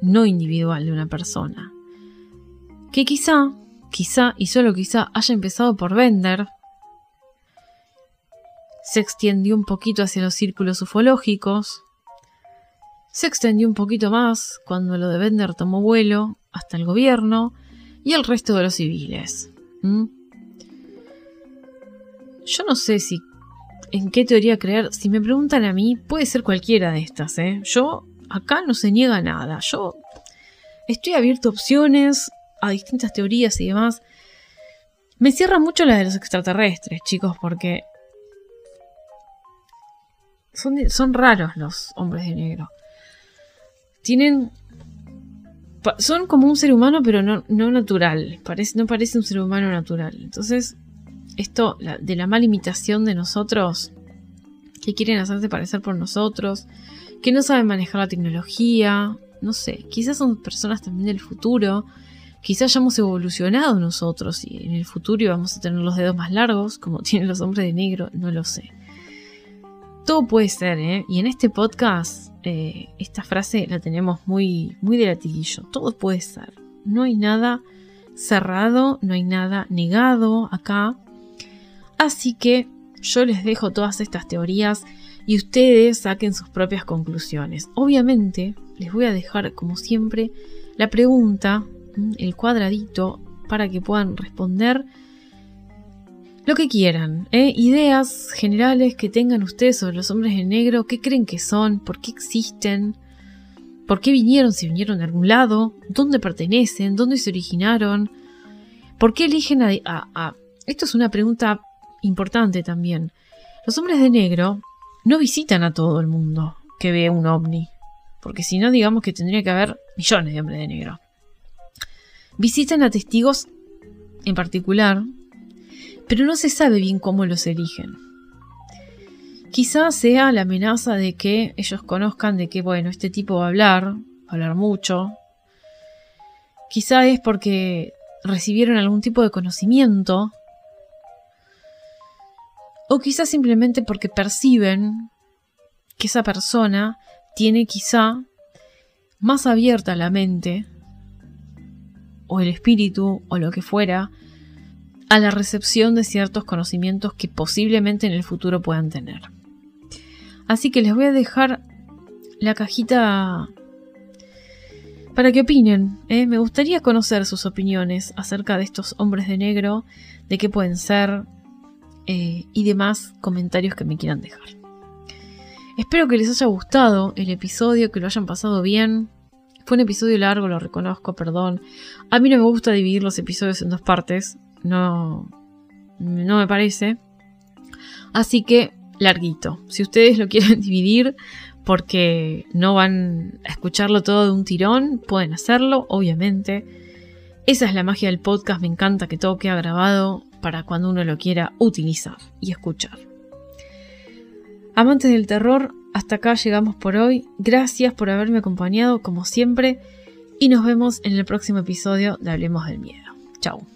no individual de una persona, que quizá, quizá y solo quizá haya empezado por vender, se extendió un poquito hacia los círculos ufológicos, se extendió un poquito más cuando lo de Bender tomó vuelo hasta el gobierno y el resto de los civiles. Yo no sé si en qué teoría creer. Si me preguntan a mí, puede ser cualquiera de estas. ¿eh? Yo acá no se niega nada. Yo estoy abierto a opciones, a distintas teorías y demás. Me cierra mucho la de los extraterrestres, chicos, porque son, son raros los hombres de negro tienen... Son como un ser humano, pero no, natural. Parece, no parece un ser humano natural. Entonces, esto de la mala imitación de nosotros, que quieren hacerse parecer por nosotros, que no saben manejar la tecnología, no sé, quizás son personas también del futuro, quizás hayamos evolucionado nosotros y en el futuro vamos a tener los dedos más largos, como <laughs> tienen los hombres de negro, no lo sé. Todo puede ser, ¿eh? Y en este podcast eh, esta frase la tenemos muy, muy de latiguillo. Todo puede ser. No hay nada cerrado, no hay nada negado acá. Así que yo les dejo todas estas teorías y ustedes saquen sus propias conclusiones. Obviamente les voy a dejar, como siempre, la pregunta, el cuadradito, para que puedan responder lo que quieran, ¿eh? ideas generales que tengan ustedes sobre los hombres de negro, qué creen que son, por qué existen, por qué vinieron, si vinieron de algún lado, dónde pertenecen, dónde se originaron, por qué eligen a, a... Esto es una pregunta importante también. Los hombres de negro no visitan a todo el mundo que ve un ovni, porque si no, digamos que tendría que haber millones de hombres de negro. Visitan a testigos en particular pero no se sabe bien cómo los eligen. Quizás sea la amenaza de que ellos conozcan de que, bueno, este tipo va a hablar, va a hablar mucho. Quizá es porque recibieron algún tipo de conocimiento o quizás simplemente porque perciben que esa persona tiene quizá más abierta la mente o el espíritu o lo que fuera a la recepción de ciertos conocimientos que posiblemente en el futuro puedan tener. Así que les voy a dejar la cajita para que opinen. ¿eh? Me gustaría conocer sus opiniones acerca de estos hombres de negro, de qué pueden ser eh, y demás comentarios que me quieran dejar. Espero que les haya gustado el episodio, que lo hayan pasado bien. Fue un episodio largo, lo reconozco, perdón. A mí no me gusta dividir los episodios en dos partes. No, no me parece. Así que, larguito. Si ustedes lo <laughs> quieren dividir porque no van a escucharlo todo de un tirón, pueden hacerlo, obviamente. Esa es la magia del podcast, me encanta que todo quede grabado para cuando uno lo quiera utilizar y escuchar. Amantes del terror, hasta acá llegamos por hoy. Gracias por haberme acompañado como siempre y nos vemos en el próximo episodio de Hablemos del Miedo. Chao.